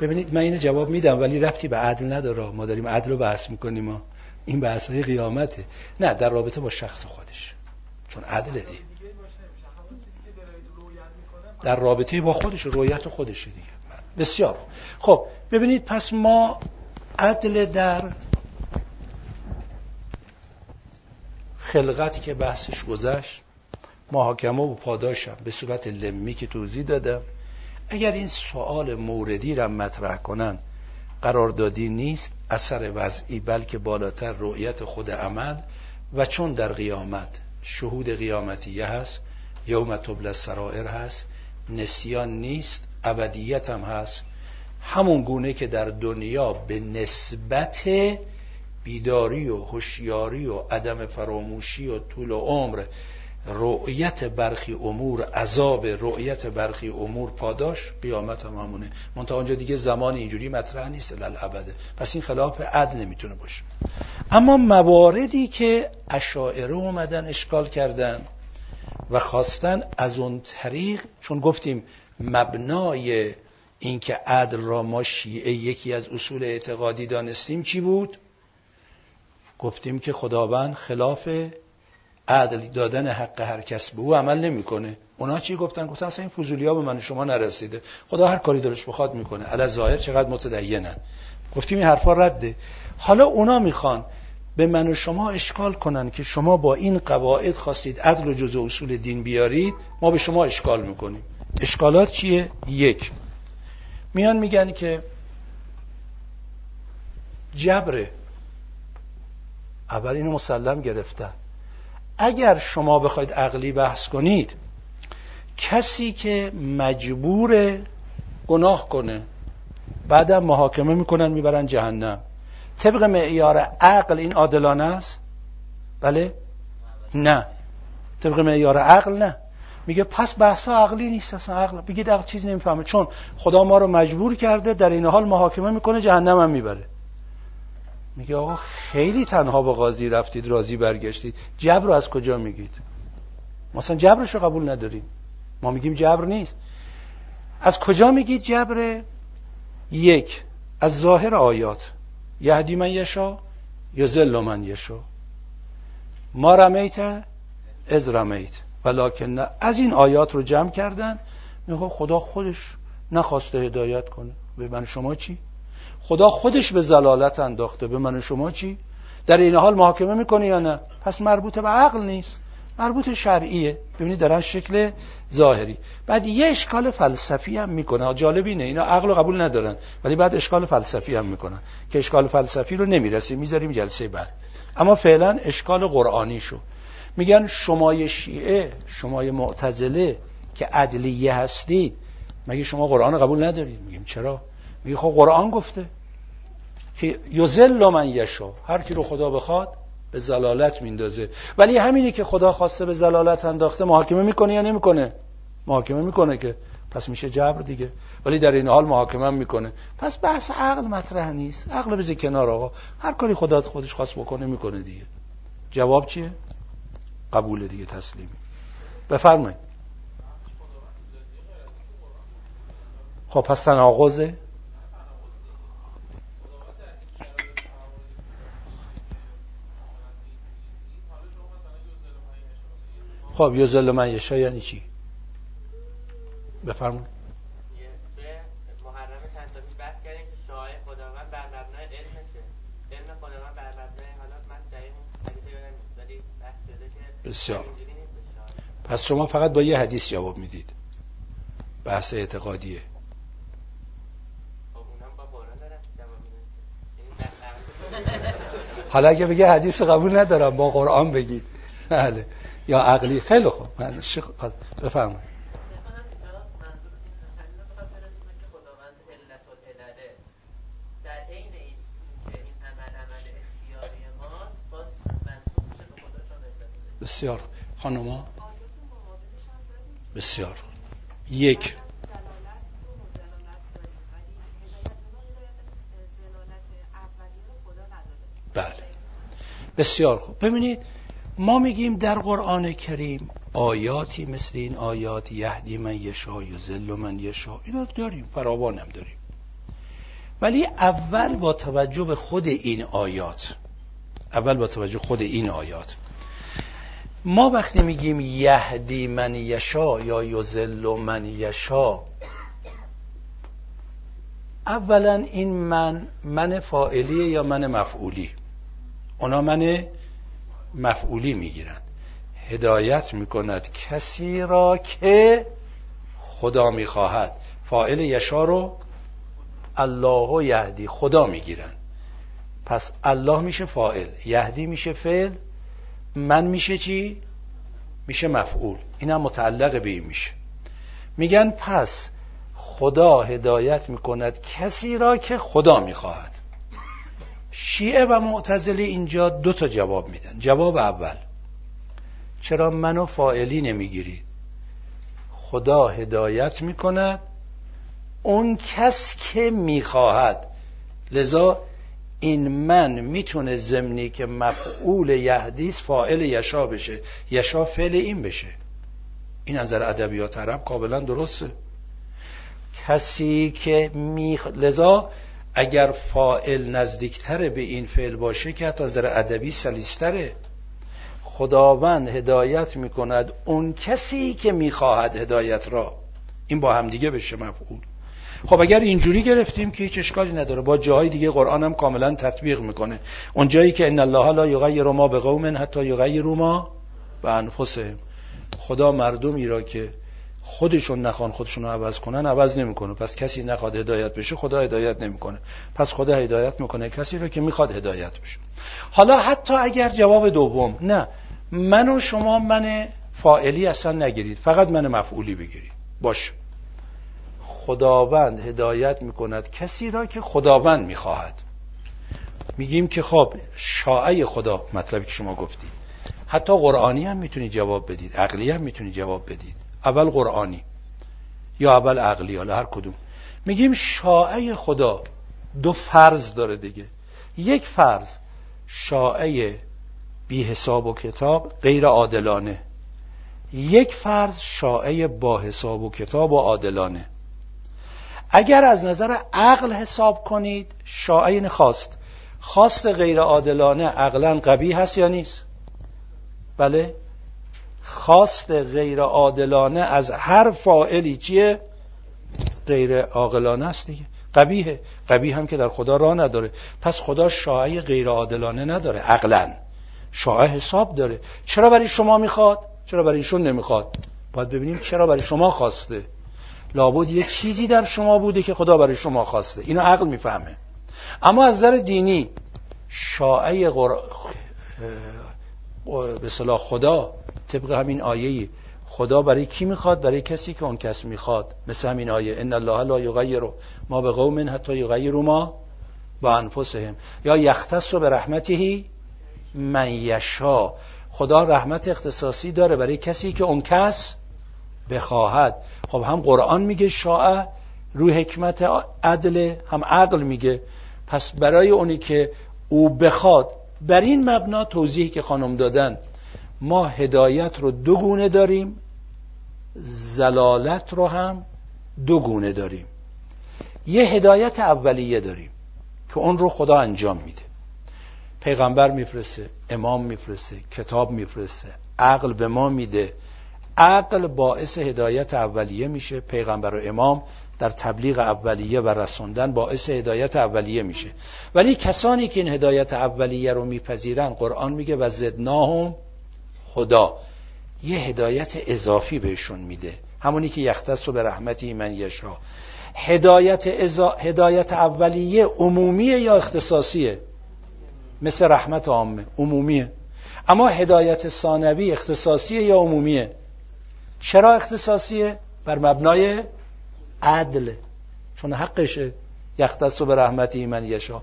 ببینید من اینو جواب میدم ولی رفتی به عدل نداره. ما داریم عدل رو بحث می‌کنیم ما. این بحث های قیامته. نه در رابطه با شخص خودش. چون عدل دی. در رابطه با خودش رویت خودشه دیگه. بسیار خب ببینید پس ما عدل در خلقت که بحثش گذشت محاکمه و پاداشم. به صورت لمی که توضیح دادم. اگر این سوال موردی را مطرح کنن قراردادی نیست اثر وضعی بلکه بالاتر رؤیت خود عمل. و چون در قیامت شهود قیامتیه هست یوم تبل سرائر هست نسیان نیست ابدیت هم هست. همون گونه که در دنیا به نسبت بیداری و هوشیاری و عدم فراموشی و طول و عمر رؤیت برخی امور عذاب رؤیت برخی امور پاداش قیامت هم همونه. منتها آنجا دیگه زمان اینجوری مطرح نیست للابده پس این خلاف عدل نمی‌تونه باشه. اما مواردی که اشاعره اومدن اشکال کردن و خواستن از اون طریق چون گفتیم مبنای اینکه عدل را ما شیعه یکی از اصول اعتقادی دانستیم چی بود؟ گفتیم که خداوند خلاف عدل دادن حق هر کس به او عمل نمی‌کنه. اونا چی گفتن؟ گفتن اصلا این فضولی ها به من شما نرسیده. خدا هر کاری دلش بخواد می‌کنه. علی ظاهر چقدر متدینن. گفتیم این حرفا رده. حالا اونا می‌خوان به من و شما اشکال کنن که شما با این قواعد خواستید عدل و جزء اصول دین بیارید ما به شما اشکال می‌کنیم. اشکالات چیه؟ یک. میان میگن که جبره اول اینو مسلم گرفتن اگر شما بخواید عقلی بحث کنید کسی که مجبور گناه کنه بعدم محاکمه می‌کنن می‌برن جهنم. طبق معیار عقل این عادلانه است؟ بله؟ نه. طبق معیار عقل نه. میگه پس بحثا عقلی نیست اصلا عقل بگید عقل چیزی نمی‌فهمه. چون خدا ما رو مجبور کرده در این حال محاکمه می‌کنه جهنم هم می‌بره. میگه آقا خیلی تنها با قاضی رفتید راضی برگشتید. جبر رو از کجا میگید؟ مثلا جبرش رو قبول نداریم. ما میگیم جبر نیست. از کجا میگید جبر؟ یک از ظاهر آیات. یهدی من یشا یا زل من یشا. ما رمیت از رمیت. ولیکن از این آیات رو جمع کردن. میگه خدا خودش نخواسته هدایت کنه. به من شما چی؟ خدا خودش به زلالت انداخته. به من شما چی؟ در این حال محاکمه می‌کنه یا نه؟ پس مربوط به عقل نیست. مربوط شرعیه. ببینید دارن شکل ظاهری. بعد یه اشکال فلسفی هم می‌کنه. جالب اینه. اینا عقل رو قبول ندارن ولی بعد اشکال فلسفی هم می‌کنن که اشکال فلسفی رو نمی‌رسیم. می‌ذاریم جلسه بعد. اما فعلا اشکال قرآنی شو میگن شمای شیعه شمای معتزله که عدلیه هستید. مگه شما قرآن قبول ندارید؟ میگیم چرا؟ میگه خب قرآن گفته که یزل من یشا هر کی رو خدا بخواد به زلالت میندازه. ولی همینی که خدا خواسته به زلالت انداخته محاکمه می‌کنه یا نمی‌کنه؟ محاکمه می‌کنه که پس میشه جبر دیگه. ولی در این حال محاکمه می‌کنه. پس بحث عقل مطرح نیست. عقل بزی کنار آقا. هر کاری خدا خودش خواست بکنه می‌کنه دیگه. جواب چیه؟ قبول دیگه تسلیمی بفرمایید. خب پس تناقضه. خب یزل من یشا یعنی چی؟ بفرمایید. بسیار. پس شما فقط با یه حدیث جواب می‌دید. بحث اعتقادیه. خب نقل- حالا اگه بگه حدیث قبول ندارم با قرآن بگید. بله. یا عقلی خیلی خوب. من بفرمایید چون علت و علله. بسیار خانوما بسیار یک. بله. بسیار خوب. ببینید ما میگیم در قرآن کریم آیاتی مثل این آیات یهدی من یشا و زل من یشا اینا داریم فراوان هم داریم. ولی اول با توجه به خود این آیات اول با توجه خود این آیات ما وقتی میگیم یهدی من یشا یا یزل من یشا اولا این من من فاعلیه یا من مفعولی؟ اونا من مفعولی می‌گیرن. هدایت می‌کند کسی را که خدا می‌خواهد. فاعل یشا رو الله یهدی خدا می‌گیرن. پس الله میشه فاعل یهدی میشه فعل من میشه چی؟ میشه مفعول. اینم متعلق به این میشه. میگن پس خدا هدایت می‌کند کسی را که خدا می‌خواهد. شیعه و معتزله اینجا دو تا جواب میدن. جواب اول چرا منو فائلی نمی‌گیرید خدا هدایت می‌کند اون کس که می‌خواهد. لذا این من می‌تونه زمینی که مفعول یهدیس فائل یشا بشه. یشا فعل این بشه. این نظر ادبیات عرب کاملا درسته. کسی که می لذا اگر فائل نزدیکتر به این فعل باشه که حتی نظر ادبی سلیستره. خداوند هدایت می‌کند اون کسی که می‌خواهد هدایت را. این با هم دیگه بشه مفعول. خب اگر اینجوری گرفتیم که هیچ اشکالی نداره. با جاهای دیگه قرآن هم کاملا تطبیق می‌کنه. اون جایی که ان الله لا یغیر ما به قوم حتی یغیروا ما به انفسهم. خدا مردمی را که خودشون نخوان خودشون رو عوض کنن عوض نمی‌کنه. پس کسی نخواد هدایت بشه خدا هدایت نمی‌کنه. پس خدا هدایت می‌کنه کسی رو که می‌خواد هدایت بشه. حالا حتی اگر جواب دوم نه من و شما من فائلی اصلا نگیرید. فقط من مفعولی بگیرید. باش خداوند هدایت می‌کند کسی را که خداوند می‌خواهد. میگیم که خب شاعه خدا مطلبی که شما گفتید. حتی قرآنی هم می‌تونید جواب بدید. عقلی هم می‌تونید جواب بدید. اول قرآنی یا اول عقلی حالا هر کدوم. میگیم شاعه خدا دو فرض داره دیگه. یک فرض شاعه بی حساب و کتاب غیر عادلانه. یک فرض شاعه با حساب و کتاب و عادلانه. اگر از نظر عقل حساب کنید شاعه خواست خواست غیر عادلانه عقلا قبی هست یا نیست؟ بله؟ خواست غیر عادلانه از هر فاعلی چیه؟ غیر عاقلانه است دیگه. قبیه قبیه هم که در خدا راه نداره. پس خدا شاعه غیر عادلانه نداره عقلا. شاعه حساب داره. چرا برای شما می‌خواد؟ چرا برای ایشون نمی‌خواد؟ باید ببینیم چرا برای شما خواسته. لابد یه چیزی در شما بوده که خدا برای شما خواسته. اینو عقل می‌فهمه. اما از نظر دینی شاعه غر... به صلاح خدا طبق همین آیه خدا برای کی می‌خواد؟ برای کسی که اون کس می‌خواد. مثل همین آیه ان الله لا یغیر ما به قوم حتی یغیروا ما با انفسهم. یا یختص به رحمته من یشا خدا رحمت اختصاصی داره برای کسی که اون کس بخواهد. خب هم قرآن میگه شاعه روی حکمت عدل هم عقل میگه. پس برای اونی که او بخواد بر این مبنا توضیحی که خانم دادن. ما هدایت رو دو گونه داریم زلالت رو هم دو گونه داریم. یه هدایت اولیه داریم که اون رو خدا انجام میده. پیغمبر میفرسته امام میفرسته کتاب میفرسته عقل به ما میده. عقل باعث هدایت اولیه میشه. پیغمبر و امام در تبلیغ اولیه و رسوندن باعث هدایت اولیه میشه. ولی کسانی که این هدایت اولیه رو میپذیرن قرآن میگه و زدناهم خدا. یه هدایت اضافی بهشون میده. همونی که یختص به رحمتی من یشا. هدایت, ازا... هدایت اولیه عمومیه یا اختصاصیه؟ مثل رحمت عامه. عمومیه. اما هدایت ثانوی اختصاصیه یا عمومیه؟ چرا اختصاصیه؟ بر مبنای عدل. چون حقشه. یختص به رحمتی من یشا.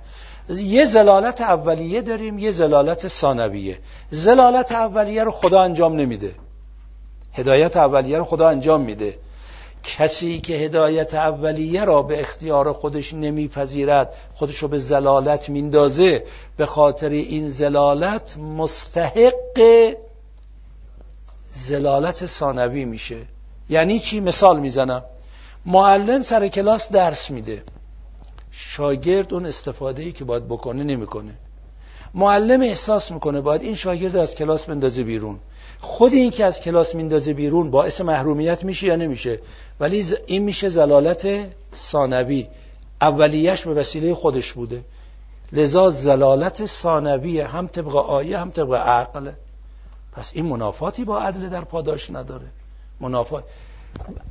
یه زلالت اولیه داریم یه زلالت ثانویه. زلالت اولیه رو خدا انجام نمیده. هدایت اولیه رو خدا انجام میده. کسی که هدایت اولیه را به اختیار خودش نمیپذیرد خودش رو به زلالت میندازه. به خاطر این زلالت مستحق زلالت ثانوی میشه. یعنی چی؟ مثال می‌زنم. معلم سر کلاس درس میده. شاگرد اون استفاده ای که باید بکنه نمی‌کنه. معلم احساس می‌کنه باید این شاگرد از کلاس بندازه بیرون. خود این که از کلاس میندازه بیرون باعث محرومیت میشه یا نمیشه؟ ولی این میشه زلالت ثانوی. اولیش به وسیله خودش بوده. لذا زلالت ثانوی هم طبق آیه هم طبق عقل. پس این منافاتی با عدل در پاداش نداره. منافات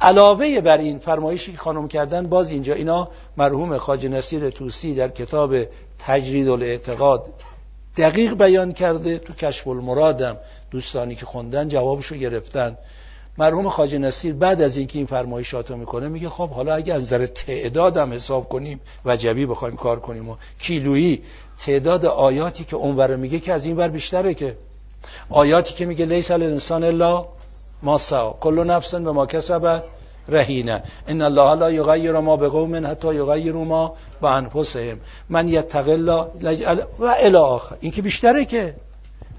علاوه بر این فرمایشی که خانم کردن باز اینجا اینا مرحوم خاج نصیر توسی در کتاب تجرید الاعتقاد دقیق بیان کرده تو کشف المرادم دوستانی که خوندن جوابشو گرفتن. مرحوم خاج نصیر بعد از اینکه این فرمایشات رو می‌کنه میگه خب حالا اگه از نظر تعدادم حساب کنیم وجبی بخوایم کار کنیم و کیلویی تعداد آیاتی که اونور میگه که از این ور بیشتره که. آیاتی که میگه لیس الانسان الا ما سعا کل نفس به ما کسبت رهینه. ان الله لا یغیر ما بقوم حتی یغیروا ما با انفسهم. من یتق الله و الی آخر. این که بیشتره که.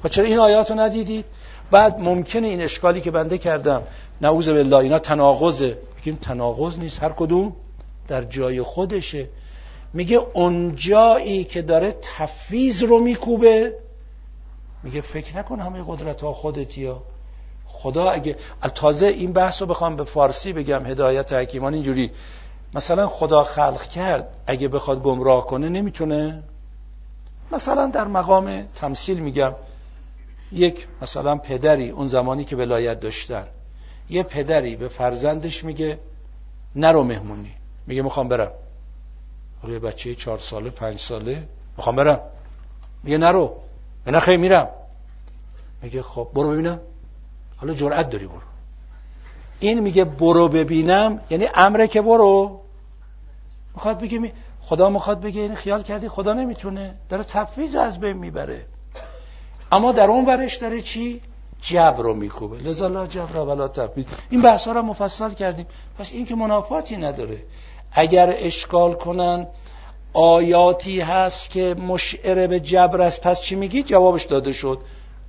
خب چرا این آیات رو ندیدید؟ بعد ممکنه این اشکالی که بنده کردم. نعوذ بالله اینا تناقضه. میگیم تناقض نیست. هر کدوم در جای خودشه. میگه اون جایی که داره تفیز رو میکوبه میگه فکر نکن همه قدرت ها خودتی ها خدا اگه تازه این بحث رو بخوام به فارسی بگم هدایت حکیمان اینجوری. مثلا خدا خلق کرد اگه بخواد گمراه کنه نمی‌تونه. مثلا در مقام تمثیل میگم یک مثلا پدری اون زمانی که ولایت داشتن یه پدری به فرزندش میگه نرو مهمونی. میگه می‌خوام برم. حالا بچه چهار ساله پنج ساله می‌خوام برم. میگه نرو. نه خیلی میرم. میگه خب برو ببینم. حالا جرأت داری برو. این میگه برو ببینم یعنی امره که برو. می‌خواد بگه خدا می‌خواد بگه این خیال کردی خدا نمی‌تونه. داره تفویض از بین می‌بره. اما در اون ورش داره چی؟ جبر رو میکوبه. لذا لا جبر ولا تفویض. این بحث ها رو مفصل کردیم. پس این که منافاتی نداره. اگر اشکال کنن آیاتی هست که مشعره به جبر است پس چی میگی؟ جوابش داده شد.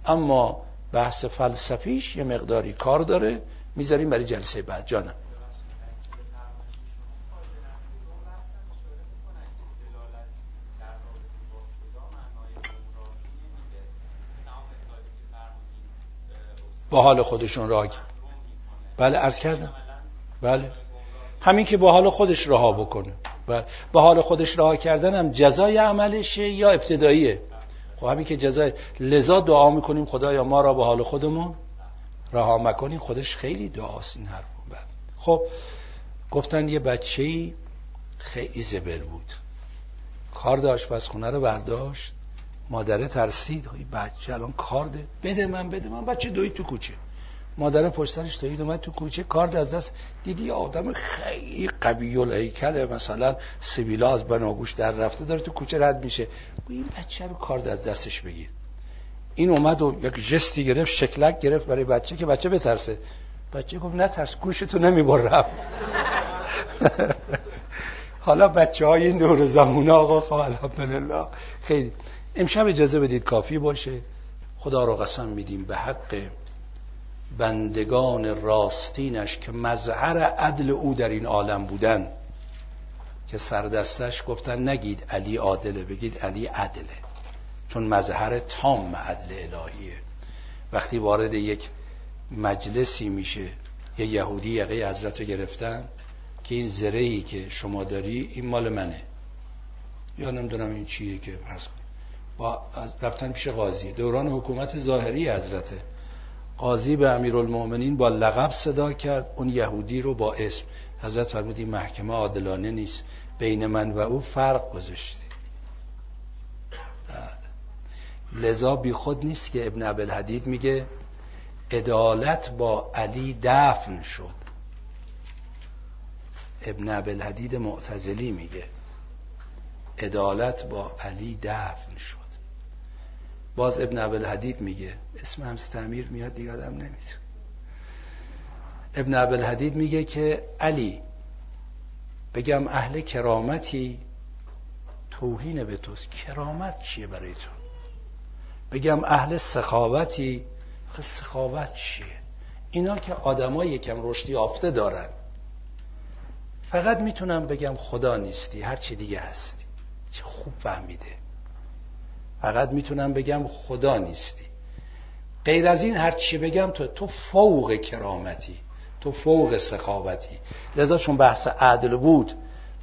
اما بحث فلسفیش یه مقداری کار داره. می‌ذاریم برای جلسه بعد. جانم. با حال خودشون راه بله عرض کردم. بله. همین که با حال خودش رها بکنه. بله. با حال خودش رها کردن هم جزای عملشه یا ابتداییه؟ خب همین که جزای لذا دعا می‌کنیم خدایا ما را به حال خودمون رها مکنیم خودش خیلی دعاست این حرف. بله. خب گفتن یه بچه خیلی زبل بود. کار داشت پس خونه رو برداشت. مادره ترسید این بچه الان کار ده بده من بده من بچه دوی تو کوچه. مادر پشترش دوید اومد تو کوچه کارد از دست دیدی آدم خیلی قوی الهیکله. مثلا سبیلا از بناگوش در رفته داره تو کوچه رد میشه. این بچه رو کارد از دستش بگیر. این اومد و یک جستی گرفت شکلک گرفت برای بچه که بچه بترسه. بچه گفت نترس گوشتو نمی‌برم حالا بچه های این دور زمونه آقا خب الحمدلله. خیلی. امشب اجازه بدید کافی باشه. خدا رو قسم میدیم به حق. بندگان راستینش که مظهر عدل او در این عالم بودن که سردستش گفتن نگید علی عادله بگید علی عدله. چون مظهر تام عدل الهیه. وقتی وارد یک مجلسی میشه یه یهودی یقه حضرت رو گرفتن که این زرهی که شما داری این مال منه. یا نمی‌دونم این چیه که فرض با رفتن پیش قاضی. دوران حکومت ظاهری حضرته. قاضی به امیرالمؤمنین با لقب صدا کرد. اون یهودی رو با اسم. حضرت فرمودی محکمه عادلانه نیست. بین من و او فرق گذاشتی بله. لذا بی خود نیست که ابن عبدالحدید میگه عدالت با علی دفن شد. ابن عبدالحدید معتزلی میگه عدالت با علی دفن شد. باز ابن عبدالحدید میگه. اسم هم تعمیر میاد دیگه آدم نمی‌تونه ابن عبدالحدید میگه که علی بگم اهل کرامتی توهین به توست. کرامت چیه برای تو؟ بگم اهل سخاوتی سخاوت چیه؟ اینا که آدمای یکم رشدی آفته دارن. فقط می‌تونم بگم خدا نیستی هر چی دیگه هستی. چه خوب فهمیده. فقط می‌تونم بگم خدا نیستی. غیر از این هر چی بگم تو تو فوق کرامتی تو فوق سخاوتی. لذا چون بحث عدل بود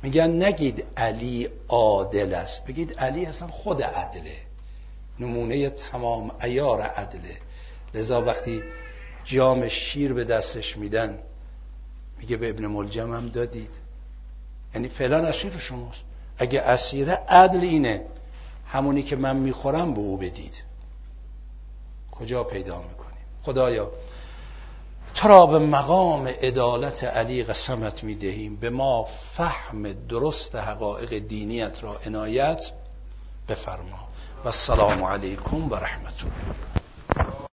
میگن نگید علی عادل است. بگید علی اصلا خود عدله. نمونه تمام ایار عدله. لذا وقتی جام شیر به دستش میدن میگه به ابن ملجم هم دادید. یعنی فعلا اسیر شماست. اگه اسیره عدل اینه همونی که من می‌خورم به او بدید. کجا پیدا می‌کنیم؟ خدایا تو را به مقام عدالت علی قسمت می‌دهیم. به ما فهم درست حقایق دینیت را عنایت بفرما. و السلام علیکم و رحمت الله.